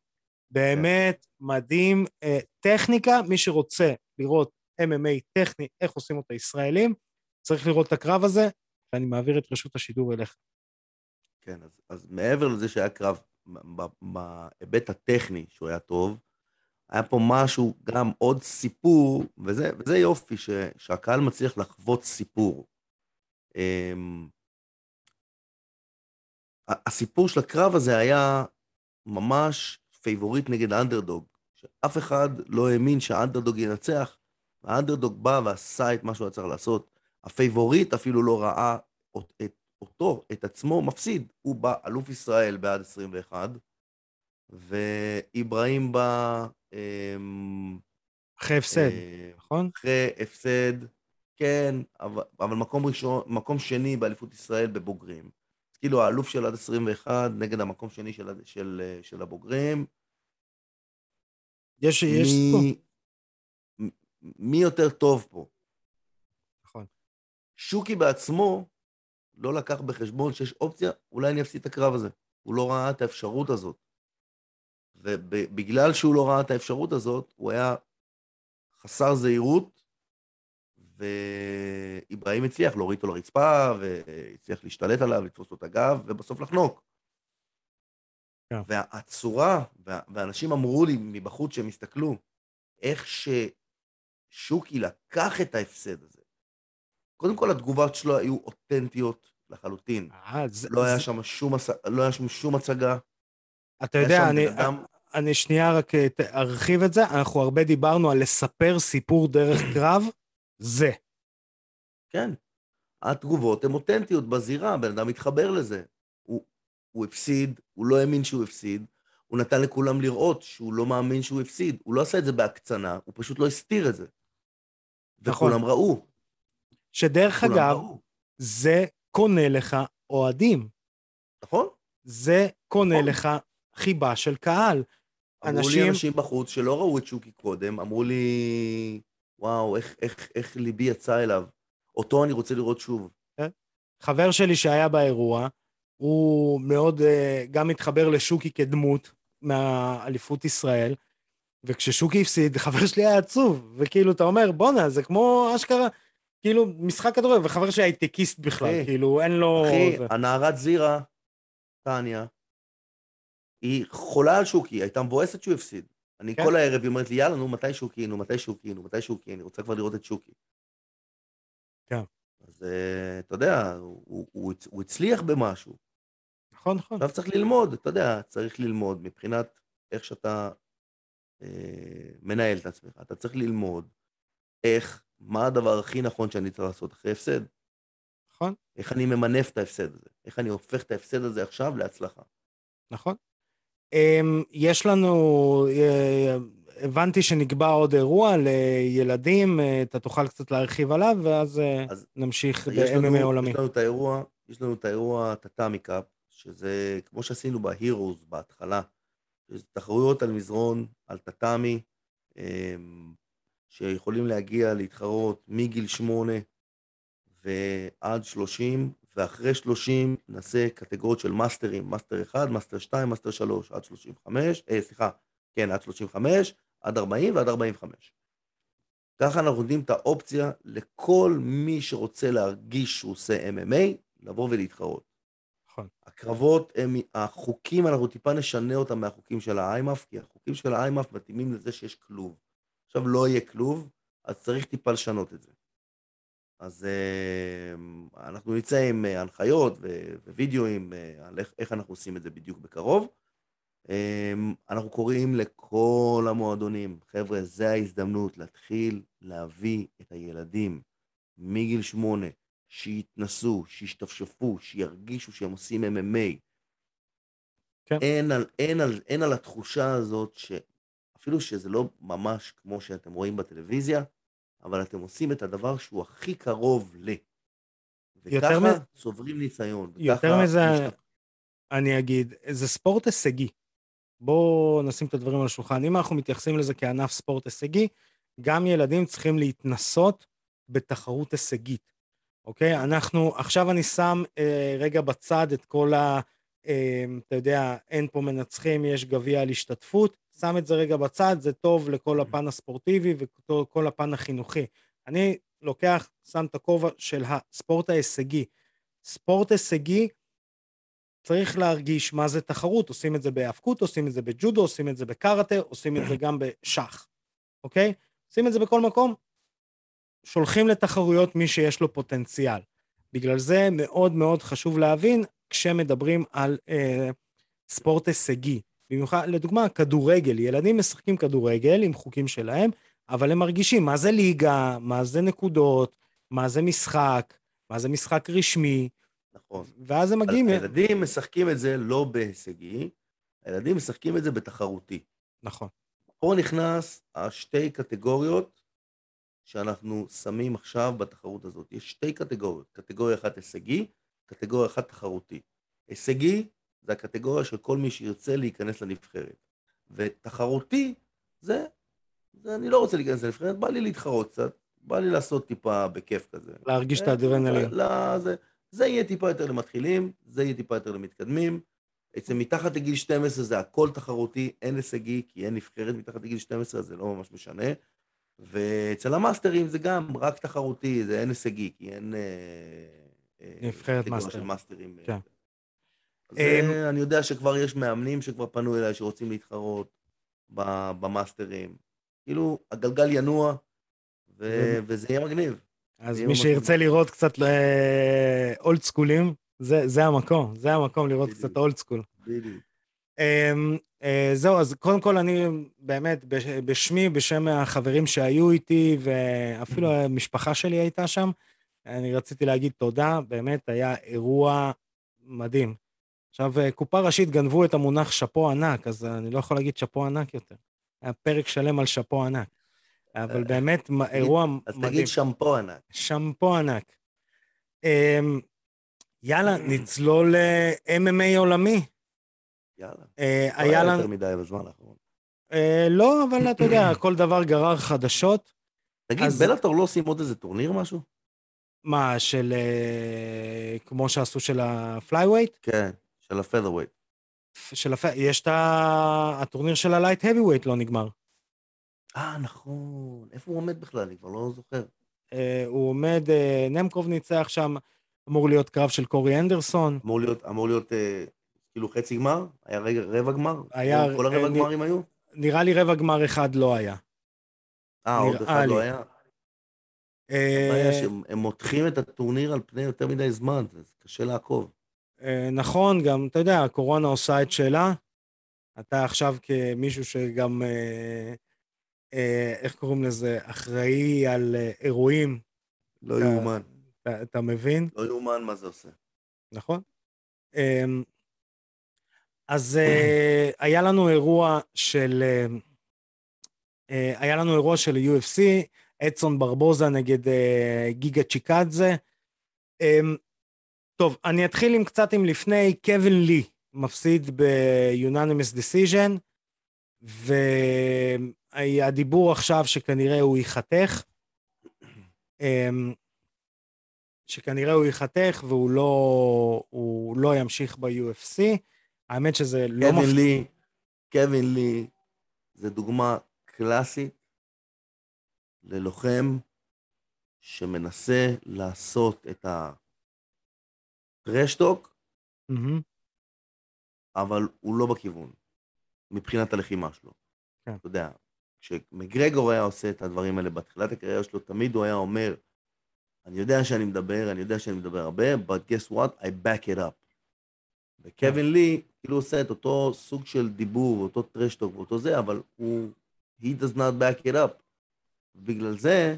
באמת מדהים. אה, טכניקה, מי שרוצה לראות MMA טכני, איך עושים אותה ישראלים, צריך לראות את הקרב הזה, ואני מעביר את רשות השידור אליך. כן, אז, אז מעבר לזה שהיה קרב בהיבט הטכני שהוא היה טוב, היה פה משהו, גם עוד סיפור, וזה, וזה יופי, ש, שהקהל מצליח לחוות סיפור. Um, הסיפור של הקרב הזה היה ממש favorite נגד האנדרדוג, שאף אחד לא האמין שהאנדרדוג ינצח, והאנדרדוג בא ועשה את מה שהוא היה צריך לעשות. ה favorite אפילו לא ראה את אותו, את עצמו, מפסיד. הוא בא אלוף ישראל בעד 21, ואיברהים בא... אמ, אחרי הפסד, אה, נכון? אחרי הפסד, כן, אבל, אבל מקום ראשון, מקום שני באליפות ישראל בבוגרים. אז כאילו האלוף של עד 21 נגד המקום שני של, של, של הבוגרים. יש, מי, יש פה. מי יותר טוב פה? נכון. שוקי בעצמו לא לקח בחשבון שיש אופציה, אולי אני אפסיד את הקרב הזה. הוא לא ראה את האפשרות הזאת. ובגלל שהוא לא ראה את האפשרות הזאת, הוא היה חסר זהירות, ואיברהים הצליח להוריד אותו לרצפה, והצליח להשתלט עליו, לתפוס לו את הגב, ובסוף לחנוק. Yeah. כן. והצורה, ואנשים אמרו לי מבחוץ שהם הסתכלו, איך ששוקי לקח את ההפסד הזה, קודם כל, התגובות שלו היו אותנטיות לחלוטין. אה, זה, לא. היה שם שום, לא היה שם שום הצגה. אתה יודע, אני, אדם... אני שנייה רק אה, ארחיב את זה. אנחנו הרבה דיברנו על לספר סיפור דרך קרב, זה. כן. התגובות הן אותנטיות בזירה, בן אדם מתחבר לזה. הוא, הוא הפסיד, הוא לא האמין שהוא הפסיד, הוא נתן לכולם לראות שהוא לא מאמין שהוא הפסיד. הוא לא עשה את זה בהקצנה, הוא פשוט לא הסתיר את זה. נכון. וכולם ראו. שדרך אגב. זה קונה לך אוהדים. נכון? זה קונה נכון. לך חיבה של קהל. אמרו אנשים- לי אנשים בחוץ שלא ראו את שוקי קודם, אמרו לי, וואו, איך, איך, איך ליבי יצא אליו. אותו אני רוצה לראות שוב. חבר שלי שהיה באירוע, הוא מאוד uh, גם התחבר לשוקי כדמות מהאליפות ישראל, וכששוקי הפסיד, חבר שלי היה עצוב, וכאילו, אתה אומר, בואנה, זה כמו אשכרה, כאילו, משחק כדורגל, וחבר שלי הייטקיסט בכלל, אחי, כאילו, אין לו... אחי, זה. הנערת זירה, טניה, היא חולה על שוקי, הייתה מבואסת שהוא הפסיד. אני כן. כל הערב, היא אומרת לי, יאללה, נו, מתי שוקי, נו, מתי שוקי, נו, מתי שוקי, אני רוצה כבר לראות את שוקי. כן. אז אה, אתה יודע, הוא, הוא, הוא, הוא הצליח במשהו. נכון, נכון. עכשיו צריך ללמוד, אתה יודע, צריך ללמוד מבחינת איך שאתה אה, מנהל את עצמך. אתה צריך ללמוד איך, מה הדבר הכי נכון שאני צריך לעשות אחרי הפסד. נכון, איך אני ממנף את ההפסד הזה. איך אני הופך את ההפסד הזה עכשיו להצלחה. נכון. Um, יש לנו, uh, הבנתי שנקבע עוד אירוע לילדים, uh, אתה תוכל קצת להרחיב עליו, ואז uh, אז נמשיך ב-MMA עולמי. יש לנו את האירוע, יש לנו את האירוע טאטאמי קאפ, שזה כמו שעשינו בהירוס בהתחלה, תחרויות על מזרון, על טאטאמי, אמ, שיכולים להגיע להתחרות מגיל שמונה ועד שלושים, ואחרי שלושים נעשה קטגוריות של מאסטרים, master אחד, master שתיים, master שלוש, עד שלושים וחמש, אה, סליחה, כן, עד שלושים וחמש, עד ארבעים ועד ארבעים וחמש. ככה אנחנו נותנים את האופציה לכל מי שרוצה להרגיש שהוא עושה MMA, לבוא ולהתחרות. נכון. הקרבות הם, החוקים, אנחנו טיפה נשנה אותם מהחוקים של ה IMMAF, כי החוקים של ה IMMAF מתאימים לזה שיש כלוב. עכשיו לא יהיה כלוב, אז צריך טיפה לשנות את זה. אז אה, אנחנו נצא עם אה, הנחיות ווידאוים אה, על איך, איך אנחנו עושים את זה בדיוק בקרוב. אנחנו קוראים לכל המועדונים, חבר'ה, זה ההזדמנות להתחיל להביא את הילדים מגיל שמונה, שיתנסו, שישתפשפו, שירגישו שהם עושים MMA. כן. אין על, אין, על, אין על התחושה הזאת, שאפילו שזה לא ממש כמו שאתם רואים בטלוויזיה, אבל אתם עושים את הדבר שהוא הכי קרוב ל. וככה מזה- צוברים ניסיון. יותר מזה, משתפ- אני אגיד, זה ספורט הישגי. בואו נשים את הדברים על השולחן. אם אנחנו מתייחסים לזה כענף ספורט הישגי, גם ילדים צריכים להתנסות בתחרות הישגית, אוקיי? אנחנו, עכשיו אני שם אה, רגע בצד את כל ה... אה, אתה יודע, אין פה מנצחים, יש גביע על השתתפות, שם את זה רגע בצד, זה טוב לכל הפן הספורטיבי וכל הפן החינוכי. אני לוקח, שם את הכובע של הספורט ההישגי. ספורט הישגי, צריך להרגיש מה זה תחרות, עושים את זה בהאבקות, עושים את זה בג'ודו, עושים את זה בקארטה, עושים את זה גם בשח, אוקיי? עושים את זה בכל מקום, שולחים לתחרויות מי שיש לו פוטנציאל. בגלל זה מאוד מאוד חשוב להבין כשמדברים על אה, ספורט הישגי. במיוחד, לדוגמה, כדורגל, ילדים משחקים כדורגל עם חוקים שלהם, אבל הם מרגישים מה זה ליגה, מה זה נקודות, מה זה משחק, מה זה משחק רשמי, נכון. ואז הם מגיעים... הילדים משחקים את זה לא בהישגי, הילדים משחקים את זה בתחרותי. נכון. פה נכנס השתי קטגוריות שאנחנו שמים עכשיו בתחרות הזאת. יש שתי קטגוריות, קטגוריה אחת הישגי, קטגוריה אחת תחרותי. הישגי זה הקטגוריה של כל מי שירצה להיכנס לנבחרת. ותחרותי זה, זה אני לא רוצה להיכנס לנבחרת, בא לי להתחרות קצת, בא לי לעשות טיפה בכיף כזה. להרגיש את אה, האדרנלין. לא, זה, זה יהיה טיפה יותר למתחילים, זה יהיה טיפה יותר למתקדמים. אצל מתחת לגיל 12 זה הכל תחרותי, אין הישגי, כי אין נבחרת מתחת לגיל 12, אז זה לא ממש משנה. ואצל המאסטרים זה גם רק תחרותי, זה אין הישגי, כי אין... אה, אה, נבחרת קטגוריה master. של מאסטרים. אה. כן. אז אמ, אה, אני יודע שכבר יש מאמנים שכבר פנו אליי שרוצים להתחרות במאסטרים. כאילו, הגלגל ינוע, ו- וזה יהיה מגניב. אז מי שירצה. לראות קצת old school ים, זה, זה המקום, זה המקום לראות בדיוק. קצת old school. בדיוק. אמ, אה, זהו, אז קודם כל אני באמת, בש- בשמי, בשם החברים שהיו איתי, ואפילו המשפחה שלי הייתה שם, אני רציתי להגיד תודה, באמת היה אירוע מדהים. עכשיו, אה, קופה ראשית גנבו את המונח שאפו ענק, אז אני לא יכול להגיד שאפו ענק יותר. היה פרק שלם על שאפו ענק. אבל באמת, מ- אירוע אז מדהים. תגיד שמפו ענק. שמפו ענק. אמ, יאללה, נצלול ל-MMA עולמי. יאללה. אה, לא היה לנו... יותר מדי בזמן האחרון. אה, לא, אבל אתה יודע, כל דבר גרר חדשות. תגיד, אז- Bellator לא עושים עוד איזה טורניר משהו? מה, של... אה, כמו שעשו של ה flyweight? כן, של ה featherweight. של הפ... יש את ה- הטורניר של ה light heavyweight לא נגמר. אה, נכון. איפה הוא עומד בכלל? אני כבר לא זוכר. אה, הוא עומד, אה, נמקוב ניצח שם, אמור להיות קרב של קורי אנדרסון. אמור להיות, אמור להיות אה, כאילו חצי גמר? היה רגע, רבע גמר? היה, כל הרבע אה, נ- גמרים היו? נראה לי רבע גמר אחד לא היה. אה, עוד אחד לי. לא היה? אה, הבעיה שהם הם מותחים את הטורניר על פני יותר מדי זמן, זה קשה לעקוב. אה, נכון, גם, אתה יודע, הקורונה עושה את שלה. אתה עכשיו כמישהו שגם, אה, אה, איך קוראים לזה, אחראי על אה, אירועים, לא אתה- יאומן. אתה, אתה מבין? לא יאומן מה זה עושה. נכון? אמ, אז אה, היה לנו אירוע של... אה, אה, היה לנו אירוע של UFC, אדסון ברבוזה נגד אה, גיגה צ'יקדזה. טוב, אני אתחיל עם קצת עם לפני, קווין לי מפסיד ב-Unanimous Decision, והדיבור עכשיו שכנראה הוא ייחתך. אמ, שכנראה הוא ייחתך והוא לא, הוא לא ימשיך ב-UFC. האמת שזה לא קווין מפתיע. לי, קווין לי, זה דוגמה קלאסית ללוחם שמנסה לעשות את הטרשטוק, מהמם, אבל הוא לא בכיוון, מבחינת הלחימה שלו. כן. אתה יודע, כשמגרגור היה עושה את הדברים האלה בתחילת הקריירה שלו, תמיד הוא היה אומר, אני יודע שאני מדבר, אני יודע שאני מדבר הרבה, but guess what? I back it up. וקווין לי, כאילו עושה את אותו סוג של דיבור, אותו טרשטוק ואותו זה, אבל הוא, he does not back it up. בגלל זה,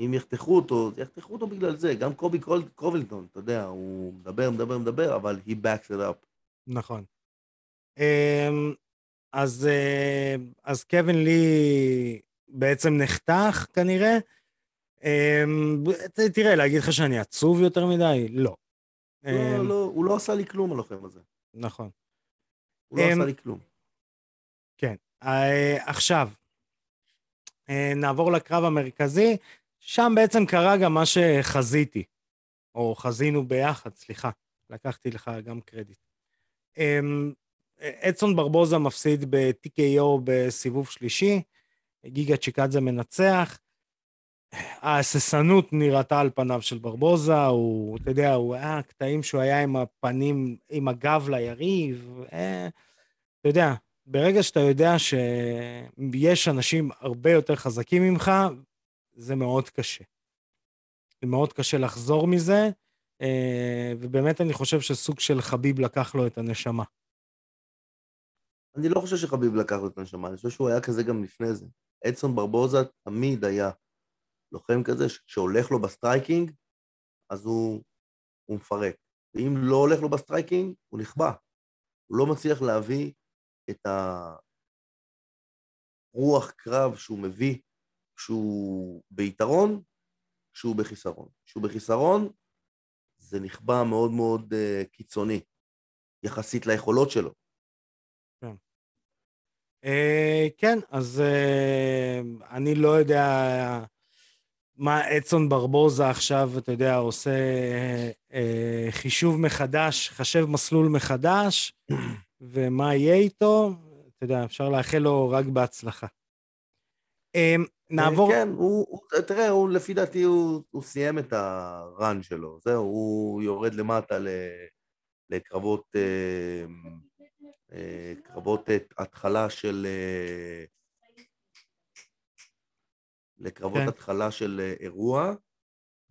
אם יחתכו אותו, יחתכו אותו בגלל זה. גם קובי קול- קובלטון, אתה יודע, הוא מדבר, מדבר, מדבר, אבל he backs it up. נכון. אמ, אז, אה, אז קווין לי בעצם נחתך כנראה. אמ, תראה, להגיד לך שאני עצוב יותר מדי? לא. לא, אמ, לא, הוא לא עשה לי כלום, הלוחם הזה. נכון. הוא לא עשה לי כלום. כן. אה, עכשיו, אה, נעבור לקרב המרכזי, שם בעצם קרה גם מה שחזיתי, או חזינו ביחד, סליחה, לקחתי לך גם קרדיט. אמ, אדסון ברבוזה מפסיד ב-TKO בסיבוב שלישי, גיגה צ'יקדזה מנצח. ההססנות נראתה על פניו של ברבוזה, הוא, אתה יודע, הוא היה קטעים שהוא היה עם הפנים, עם הגב ליריב, אה, אתה יודע, ברגע שאתה יודע שיש אנשים הרבה יותר חזקים ממך, זה מאוד קשה. זה מאוד קשה לחזור מזה, אה, ובאמת אני חושב שסוג של חביב לקח לו את הנשמה. אני לא חושב שחביב לקח לו את הנשמה, אני חושב שהוא היה כזה גם לפני זה. אדסון ברבוזה תמיד היה לוחם כזה, שכשהולך לו ב striking, אז הוא, הוא מפרק. ואם לא הולך לו ב striking, הוא נכבה. הוא לא מצליח להביא את הרוח קרב שהוא מביא כשהוא ביתרון, כשהוא בחיסרון. כשהוא בחיסרון, זה נכבה מאוד מאוד uh, קיצוני, יחסית ליכולות שלו. אה, כן, אז אה, אני לא יודע מה אדסון ברבוזה עכשיו, אתה יודע, עושה אה, חישוב מחדש, חשב מסלול מחדש, ומה יהיה איתו, אתה יודע, אפשר לאחל לו רק בהצלחה. אה, נעבור... כן, הוא, הוא, תראה, הוא, לפי דעתי הוא, הוא סיים את הראן שלו, זהו, הוא יורד למטה ל, לקרבות, אה, אה, קרבות התחלה של... לקרבות כן. התחלה של אירוע,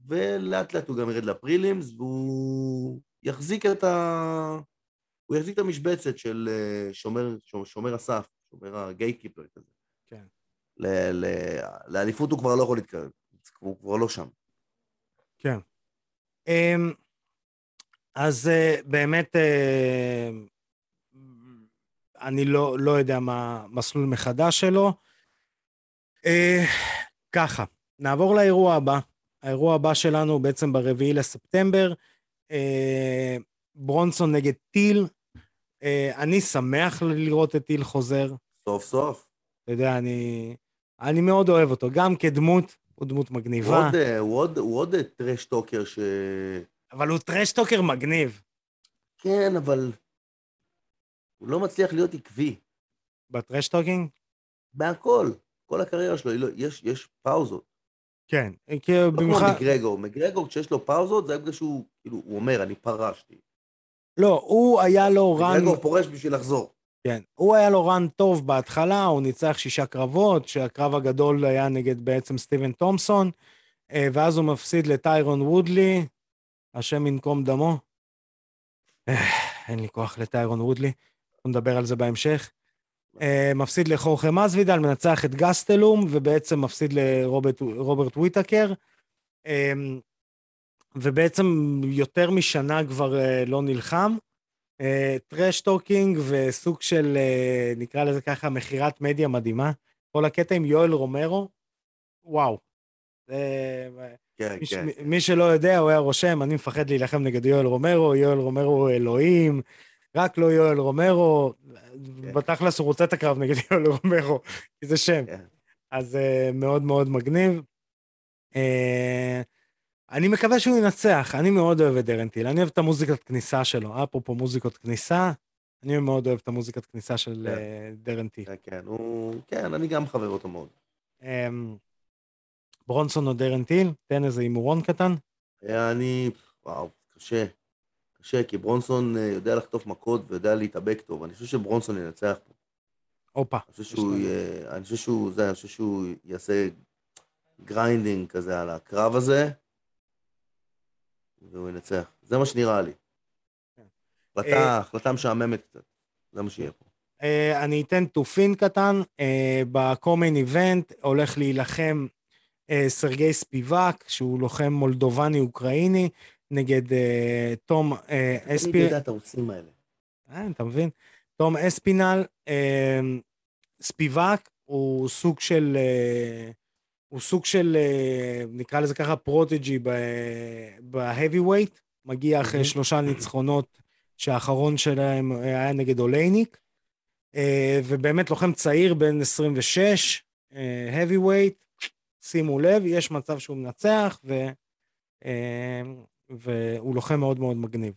ולאט לאט הוא גם ירד לפרילימס, והוא יחזיק את ה... הוא יחזיק את המשבצת של שומר, שומר הסף, שומר הגייטקיפר כזה. ל- ל- לאליפות הוא כבר לא יכול להתקרב, הוא כבר לא שם. כן. אמ, אז uh, באמת, uh, אני לא, לא יודע מה מסלול מחדש שלו. Uh, ככה, נעבור לאירוע הבא. האירוע הבא שלנו הוא בעצם ברביעי לספטמבר. ברונסון נגד טיל. אני שמח לראות את טיל חוזר. סוף סוף. אתה יודע, אני, אני מאוד אוהב אותו, גם כדמות, הוא דמות מגניבה. הוא עוד, הוא עוד, הוא עוד trash talker ש... אבל הוא trash talker מגניב. כן, אבל הוא לא מצליח להיות עקבי. ב trash talking? בהכל. כל הקריירה שלו, לא, יש, יש פאוזות. כן, כי לא במיוחד... כמו מגרגור. מגרגור, כשיש לו פאוזות, זה היה בגלל שהוא, כאילו, הוא אומר, אני פרשתי. לא, הוא היה לו רן... מגרגור פורש בשביל לחזור. כן, הוא היה לו רן טוב בהתחלה, הוא ניצח שישה קרבות, שהקרב הגדול היה נגד בעצם סטיבן תומסון, אה, ואז הוא מפסיד לטיירון וודלי, השם ינקום דמו. אה, אין לי כוח לטיירון וודלי, נדבר על זה בהמשך. אה, מפסיד לחורכה מזוידל, מנצח את גסטלום, ובעצם מפסיד לרוברט וויטקר. ובעצם יותר משנה כבר לא נלחם. trash talking uh, וסוג של, uh, נקרא לזה ככה, מכירת מדיה מדהימה. כל הקטע עם יואל רומרו, וואו. כן, מי, כן. מי, שלא יודע, הוא היה רושם, אני מפחד להילחם נגד יואל רומרו, יואל רומרו הוא אלוהים, רק לא יואל רומרו. כן. בתכלס הוא רוצה את הקרב נגד יואל רומרו, כי זה שם. כן. אז מאוד מאוד מגניב. Uh, אני מקווה שהוא ינצח, אני מאוד אוהב את דרנטיל, אני אוהב את המוזיקת כניסה שלו, אפרופו מוזיקות כניסה, אני מאוד אוהב את המוזיקת כניסה של כן. אה, דרנטיל. כן, כן, הוא... כן, אני גם חבר אותו מאוד. Um, ברונסון או דרנטיל? תן איזה הימורון קטן. אה, אני... וואו, קשה. קשה, כי ברונסון אה, יודע לחטוף מכות ויודע להתאבק טוב. אני חושב שברונסון ינצח פה. הופה. אני חושב שהוא, אני חושב שהוא, זה, אני חושב שהוא יעשה grinding כזה על הקרב הזה. והוא ינצח. זה מה שנראה לי. כן. החלטה, אה, החלטה משעממת קצת, זה מה שיהיה פה. אה, אני אתן טופין קטן, אה, ב co-main event הולך להילחם סרגיי ספיבק, שהוא לוחם מולדובני אוקראיני, נגד טום אספינל. אני יודע את הרוסים האלה. אתה מבין? טום אספינל, ספיבק הוא סוג של הוא סוג של, אה, נקרא לזה ככה, prodigy ב heavyweight, מגיע אחרי שלושה ניצחונות שהאחרון שלהם היה נגד אולייניק, אה, ובאמת לוחם צעיר בן 26, heavyweight, שימו לב, יש מצב שהוא מנצח, ו, אה, והוא לוחם מאוד מאוד מגניב.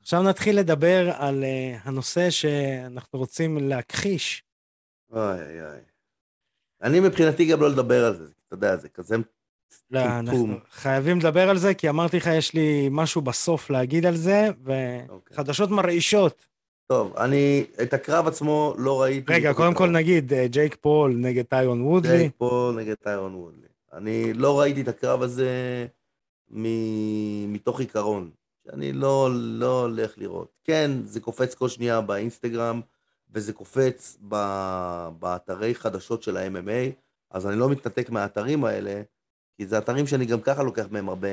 עכשיו נתחיל לדבר על הנושא שאנחנו רוצים להכחיש. אוי אוי אוי. אני מבחינתי גם לא לדבר על זה, אתה יודע, זה כזה לא, אנחנו חייבים לדבר על זה, כי אמרתי לך, יש לי משהו בסוף להגיד על זה, וחדשות אוקיי. מרעישות. טוב, אני את הקרב עצמו לא ראיתי. רגע, קודם כל נגיד, אה, ג'ייק פול נגד טיירון וודלי. ג'ייק פול נגד טיירון וודלי. אני לא ראיתי את הקרב הזה מ... מתוך עיקרון, שאני לא, לא הולך לראות. כן, זה קופץ כל שנייה באינסטגרם, וזה קופץ באתרי חדשות של ה-MMA, אז אני לא מתנתק מהאתרים האלה, כי זה אתרים שאני גם ככה לוקח מהם הרבה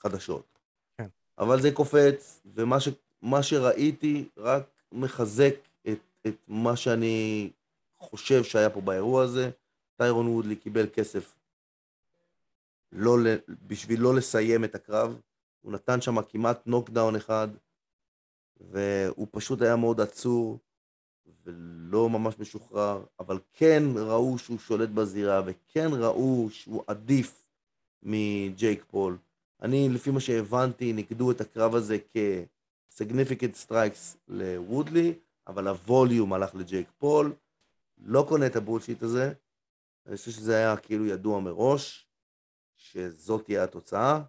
חדשות. כן. אבל זה קופץ, ומה ש, שראיתי רק מחזק את, את מה שאני חושב שהיה פה באירוע הזה. טיירון וודלי קיבל כסף לא, בשביל לא לסיים את הקרב. הוא נתן שם כמעט knockdown אחד, והוא פשוט היה מאוד עצור. ולא ממש משוחרר, אבל כן ראו שהוא שולט בזירה, וכן ראו שהוא עדיף מג'ייק פול. אני, לפי מה שהבנתי, ניקדו את הקרב הזה כ-significant strikes לוודלי, אבל ה volume הלך לג'ייק פול. לא קונה את ה bullshit הזה. אני חושב שזה היה כאילו ידוע מראש, שזאת תהיה התוצאה,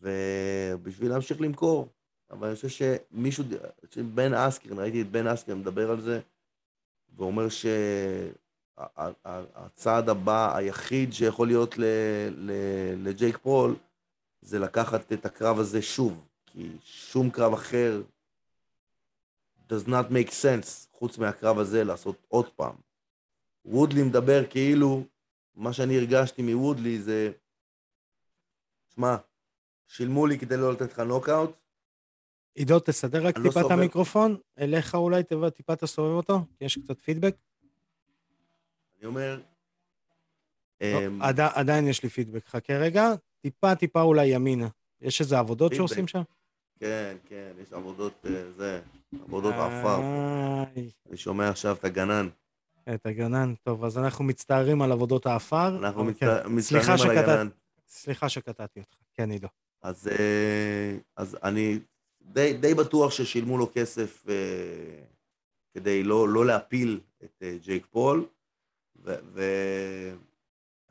ובשביל להמשיך למכור. אבל אני חושב שמישהו, בן אסקרן, ראיתי את בן אסקרן מדבר על זה, ואומר שהצעד הבא, היחיד שיכול להיות לג'ייק פול, זה לקחת את הקרב הזה שוב, כי שום קרב אחר does not make sense, חוץ מהקרב הזה, לעשות עוד פעם. וודלי מדבר כאילו, מה שאני הרגשתי מוודלי זה, שמע, שילמו לי כדי לא לתת לך נוקאוט. עידו, תסדר רק לא טיפה את. המיקרופון, אליך אולי טיפה תסובב אותו, כי יש קצת פידבק. אני אומר... לא, אמ, עדי- עדיין יש לי פידבק, חכה רגע, טיפה טיפה אולי ימינה. יש איזה עבודות. שעושים שם? כן, כן, יש עבודות, אה, זה, עבודות עפר. אני שומע עכשיו את הגנן. את הגנן. טוב, אז אנחנו מצטערים על עבודות העפר. אנחנו כן, מצטערים על הגנן. סליחה שקטעתי אותך. כן, עידו. אז, אה, אז אני די, די בטוח ששילמו לו כסף אה, כדי לא, לא להפיל את אה, ג'ייק פול, ואני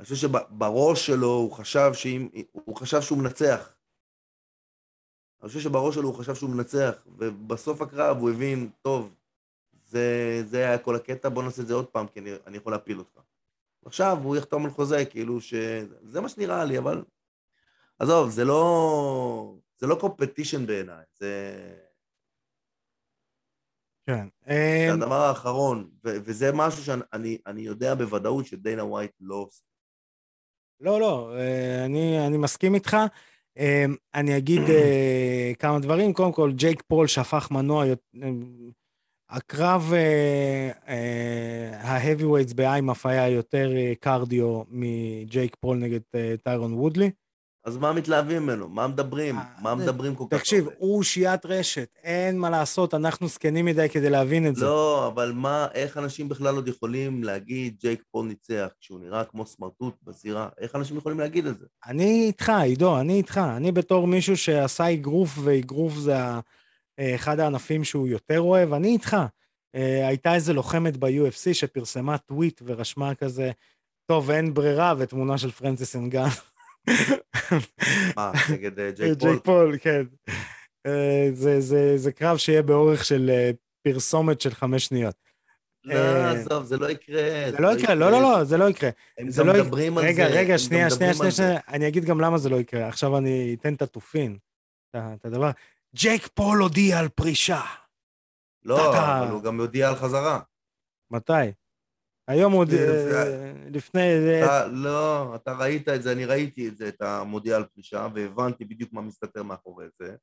חושב שבראש שלו הוא חשב, שאם, הוא חשב שהוא מנצח. אני חושב שבראש שלו הוא חשב שהוא מנצח, ובסוף הקרב הוא הבין, טוב, זה, זה היה כל הקטע, בוא נעשה את זה עוד פעם, כי אני, אני יכול להפיל אותך. עכשיו הוא יחתום על חוזה, כאילו ש... זה מה שנראה לי, אבל... עזוב, זה לא... זה לא קומפטישן בעיניי, זה... כן. זה אה, הדבר האחרון, ו- וזה משהו שאני אני יודע בוודאות שדיינה ווייט לא עושה. לא, לא, אה, אני, אני מסכים איתך. אה, אני אגיד אה, כמה דברים. קודם כל, ג'ייק פול שהפך מנוע, אה, הקרב ה-heavyweights ב-IMMAF היה יותר קרדיו מג'ייק פול נגד טיירון וודלי. אז מה מתלהבים ממנו? מה מדברים? אה, מה מדברים כל כך תקשיב, הרבה? הוא שיית רשת, אין מה לעשות, אנחנו זקנים מדי כדי להבין את זה. לא, אבל מה, איך אנשים בכלל עוד יכולים להגיד ג'ייק פול ניצח כשהוא נראה כמו סמרטוט בזירה? איך אנשים יכולים להגיד את זה? אני איתך, עידו, אני איתך. אני בתור מישהו שעשה אגרוף, ואגרוף זה אה, אחד הענפים שהוא יותר אוהב, אני איתך. אה, הייתה איזה לוחמת ב-UFC שפרסמה טוויט ורשמה כזה, טוב, אין ברירה, ותמונה של פרנסיס נגאנו. מה, נגד אה, ג'ייק פול? ג'ייק פול, כן. אה, זה- זה- זה קרב שיהיה באורך של אה, פרסומת של חמש שניות. לא, אה, עזוב, זה לא יקרה. זה לא יקרה, לא, לא, לא, זה לא יקרה. הם גם לא מדברים על זה. רגע, רגע, שנייה, שנייה, שנייה, אני אגיד גם למה זה לא יקרה. עכשיו אני אתן את התופין, את הדבר. ג'ייק פול הודיע על פרישה. לא, אבל הוא גם יודיע על חזרה. מתי? היום הוא... זה- אה, לפני... אה, אתה, לא, אתה ראית את זה, אני ראיתי את זה, את המודיע על פרישה, והבנתי בדיוק מה מסתתר מאחורי זה.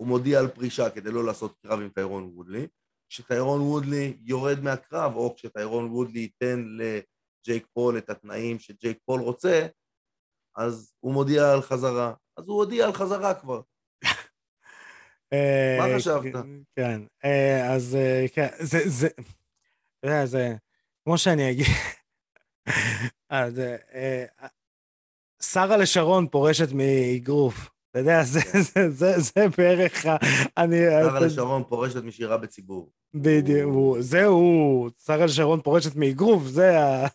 הוא מודיע על פרישה כדי לא לעשות קרב עם טיירון וודלי. כשטיירון וודלי יורד מהקרב, או כשטיירון וודלי ייתן לג'ייק פול את התנאים שג'ייק פול רוצה, אז הוא מודיע על חזרה. אז הוא הודיע על חזרה כבר. אה, מה חשבת? כן, אז כן, זה, זה, אתה יודע, זה, כמו שאני אגיד, אז, אה, אה, שרה לשרון פורשת מאגרוף. אתה יודע, זה, זה, זה, זה בערך, ה- אני... שרה לשרון פורשת משירה בציבור. בדיוק, זהו, שרה לשרון פורשת מאגרוף, זה ה...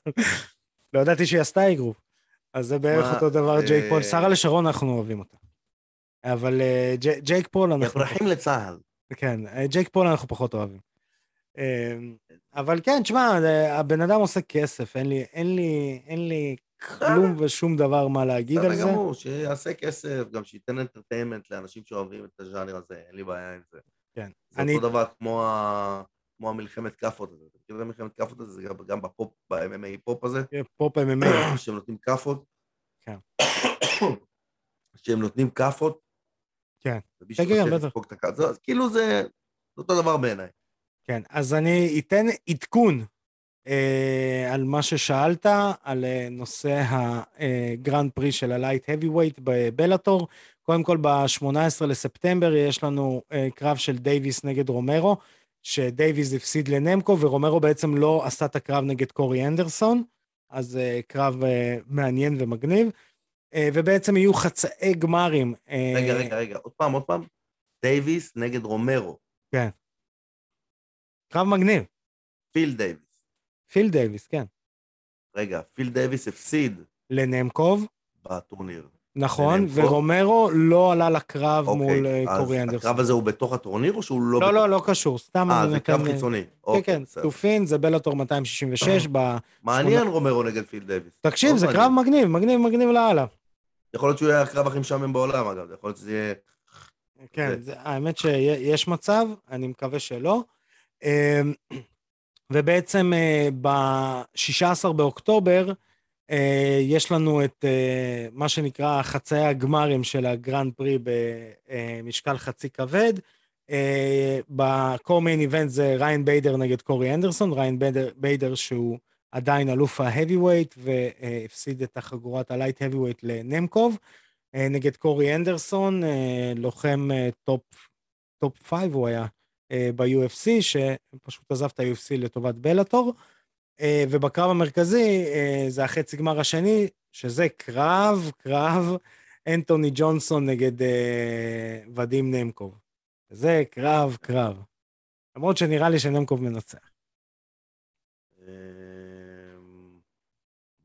לא ידעתי שהיא עשתה אגרוף. אז זה בערך אותו דבר, ג'ייק פול. אה, שרהל'ה שרון, אנחנו אוהבים אותה. אבל אה, ג'י- ג'ייק פול, אנחנו... פרחים לצה"ל. כן, אה, ג'ייק פול אנחנו פחות אוהבים. אה, אבל כן, תשמע, הבן אדם עושה כסף, אין לי, אין לי, אין לי כלום ושום דבר מה להגיד על בסדר זה. גמור, שיעשה כסף, גם שייתן entertainment לאנשים שאוהבים את הז'אנר הזה, אין לי בעיה עם זה. כן. זה אני- אותו דבר כמו ה- כמו המלחמת כאפות הזה. אתה מכיר את המלחמת כאפות הזה? זה גם- גם בפופ, ב-MMA פופ הזה, פופ MMA, שהם נותנים כאפות. כן. שהם נותנים כאפות. כן. כן, כן, בטח. כאילו זה זה אותו דבר בעיניי. כן, אז אני אתן עדכון אה, על מה ששאלת, על אה, נושא הגרנד פרי של ה light heavyweight בבלאטור. קודם כל, ב-18 לספטמבר יש לנו אה, קרב של דייוויס נגד רומרו, שדייוויס הפסיד לנמקוב, ורומרו בעצם לא עשה את הקרב נגד קורי אנדרסון, אז אה, קרב אה, מעניין ומגניב. אה, ובעצם יהיו חצאי גמרים. אה, רגע, רגע, רגע, עוד פעם, עוד פעם. דייוויס נגד רומרו. קרב מגניב. פיל דייוויס. פיל דייוויס, כן. רגע, פיל דייוויס הפסיד לנמקוב, בטורניר. נכון, לנמקוב? ורומרו לא עלה לקרב אוקיי, מול אה, קורי אנדרסון. הקרב הזה הוא בתוך הטורניר או שהוא לא לא, בתוך? לא, לא קשור, סתם אה, זה. קרב חיצוני. כן, אוקיי, כן, בסדר. תופין, זה בלאטור 266, ב... מעניין רומרו נגד פיל דייוויס. תקשיב, מאוד זה מעניין. קרב מגניב, מגניב, מגניב לאללה. יכול להיות שהוא יהיה הקרב הכי משעמם בעולם, אגב. יכול להיות שזה יהיה... כן, זה- זה- האמת שיש מצב, אני מקווה שלא. אמ, ובעצם ב-16 באוקטובר אה, יש לנו את אה, מה שנקרא חצאי הגמרים של הגרנד פרי במשקל חצי כבד. ב co-main event זה ריאן ביידר נגד קורי אנדרסון, ריאן ביידר, ביידר שהוא עדיין אלוף ה heavyweight והפסיד את החגורת ה light heavyweight לנמקוב. נגד קורי אנדרסון, לוחם top, top five הוא היה ב-UFC, שפשוט עזב את ה-UFC לטובת בלאטור. אה, ובקרב המרכזי אה, זה החצי גמר השני, שזה קרב, קרב, אנטוני ג'ונסון נגד אה, ודים נמקוב. זה קרב, קרב. למרות שנראה לי שנמקוב מנצח.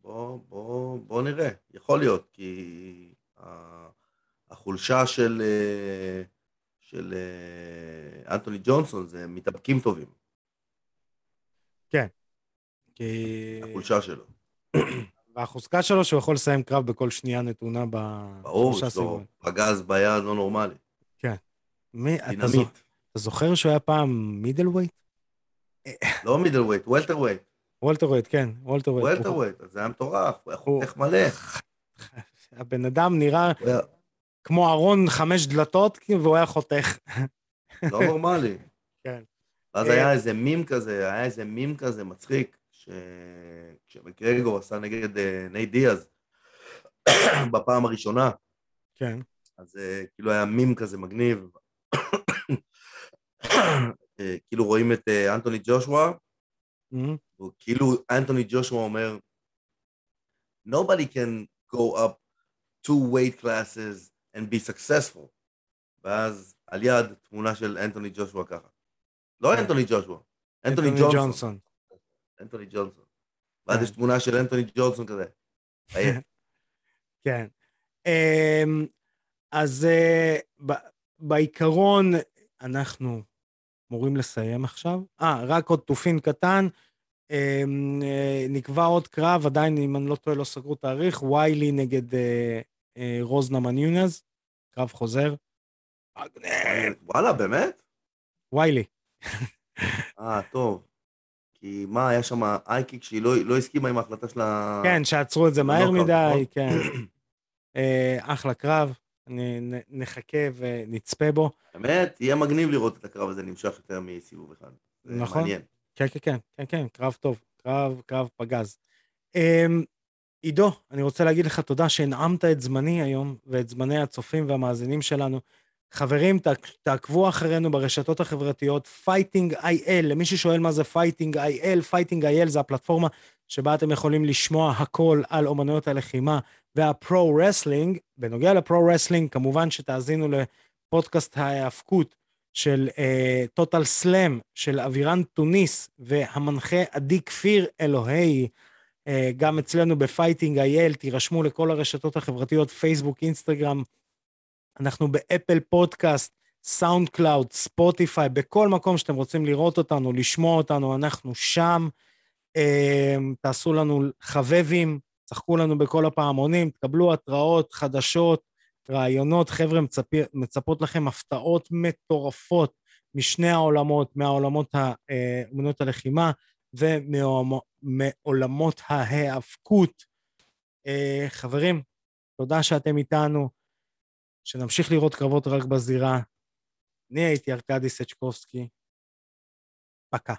בוא, בוא, בוא נראה, יכול להיות, כי החולשה של, של אנטוני ג'ונסון זה מתאבקים טובים. כן, כי... החולשה שלו. והחוזקה שלו שהוא יכול לסיים קרב בכל שנייה נתונה ב... ברור, יש לו פגז ביד לא נורמלי. כן. מי, אתה, זו... אתה זוכר שהוא היה פעם middleweight? לא middleweight, welterweight. welterweight, כן, welterweight. welterweight, זה היה מטורף, הוא היה חותך מלא. הבן אדם נראה כמו ארון חמש דלתות, והוא היה חותך. לא נורמלי. כן. אז היה איזה מים כזה, היה איזה מים כזה מצחיק, כשמקרגור עשה נגד אה, נייט דיאז בפעם הראשונה. כן. אז אה, כאילו היה מים כזה מגניב. אה, כאילו רואים את אנטוני ג'ושוע, mm-hmm. כאילו אנטוני ג'ושוע אומר, nobody can go up two weight classes and be successful. ואז על יד תמונה של אנטוני ג'ושוע ככה. לא כן. אנטוני ג'ושוע, אנטוני ג'ונסון. אנטוני ג'ונסון. ואז יש תמונה של אנטוני ג'ונסון כזה. כן. אמ, אז אה, בעיקרון אנחנו אמורים לסיים עכשיו. אה, רק עוד תופין קטן. אמ, אה, נקבע עוד קרב, עדיין, אם אני לא טועה, לא סגרו תאריך, ויילי נגד אה, רוזנמן יונז, קרב חוזר. וואלה, באמת? ויילי. אה, טוב. כי מה, היה שם אייקיק שהיא לא, לא הסכימה עם ההחלטה של ה... כן, שעצרו את זה מהר מדי, נכון? כן. אה, אחלה קרב, נחכה ונצפה בו. באמת, יהיה מגניב לראות את הקרב הזה נמשך יותר מסיבוב אחד. נכון. מעניין. כן, כן, כן, כן, כן, קרב טוב, קרב, קרב פגז. עידו, אני רוצה להגיד לך תודה שהנעמת את זמני היום ואת זמני הצופים והמאזינים שלנו. חברים, תעקבו אחרינו ברשתות החברתיות, Fighting IL, למי ששואל מה זה Fighting IL, Fighting IL זה הפלטפורמה שבה אתם יכולים לשמוע הכל על אומנויות הלחימה וה pro wrestling. בנוגע ל pro wrestling, כמובן שתאזינו לפודקאסט ההאבקות של אה, סלאם, של אבירן טוניס והמנחה עדי כפיר אלוהי, גם אצלנו ב Fighting IL, תירשמו לכל הרשתות החברתיות, פייסבוק, אינסטגרם, אנחנו באפל פודקאסט, סאונד קלאוד, ספוטיפיי, בכל מקום שאתם רוצים לראות אותנו, לשמוע אותנו, אנחנו שם. אמ, תעשו לנו חבבים, לחצו לנו בכל הפעמונים, תקבלו התראות, חדשות, רעיונות. חבר'ה, מצפ... מצפות לכם הפתעות מטורפות משני העולמות, מהעולמות אומנויות הלחימה ומעולמות ההיאבקות. אה, חברים, תודה שאתם איתנו. שנמשיך לראות קרבות רק בזירה. אני הייתי ארכדי סצ'קובסקי. פקה.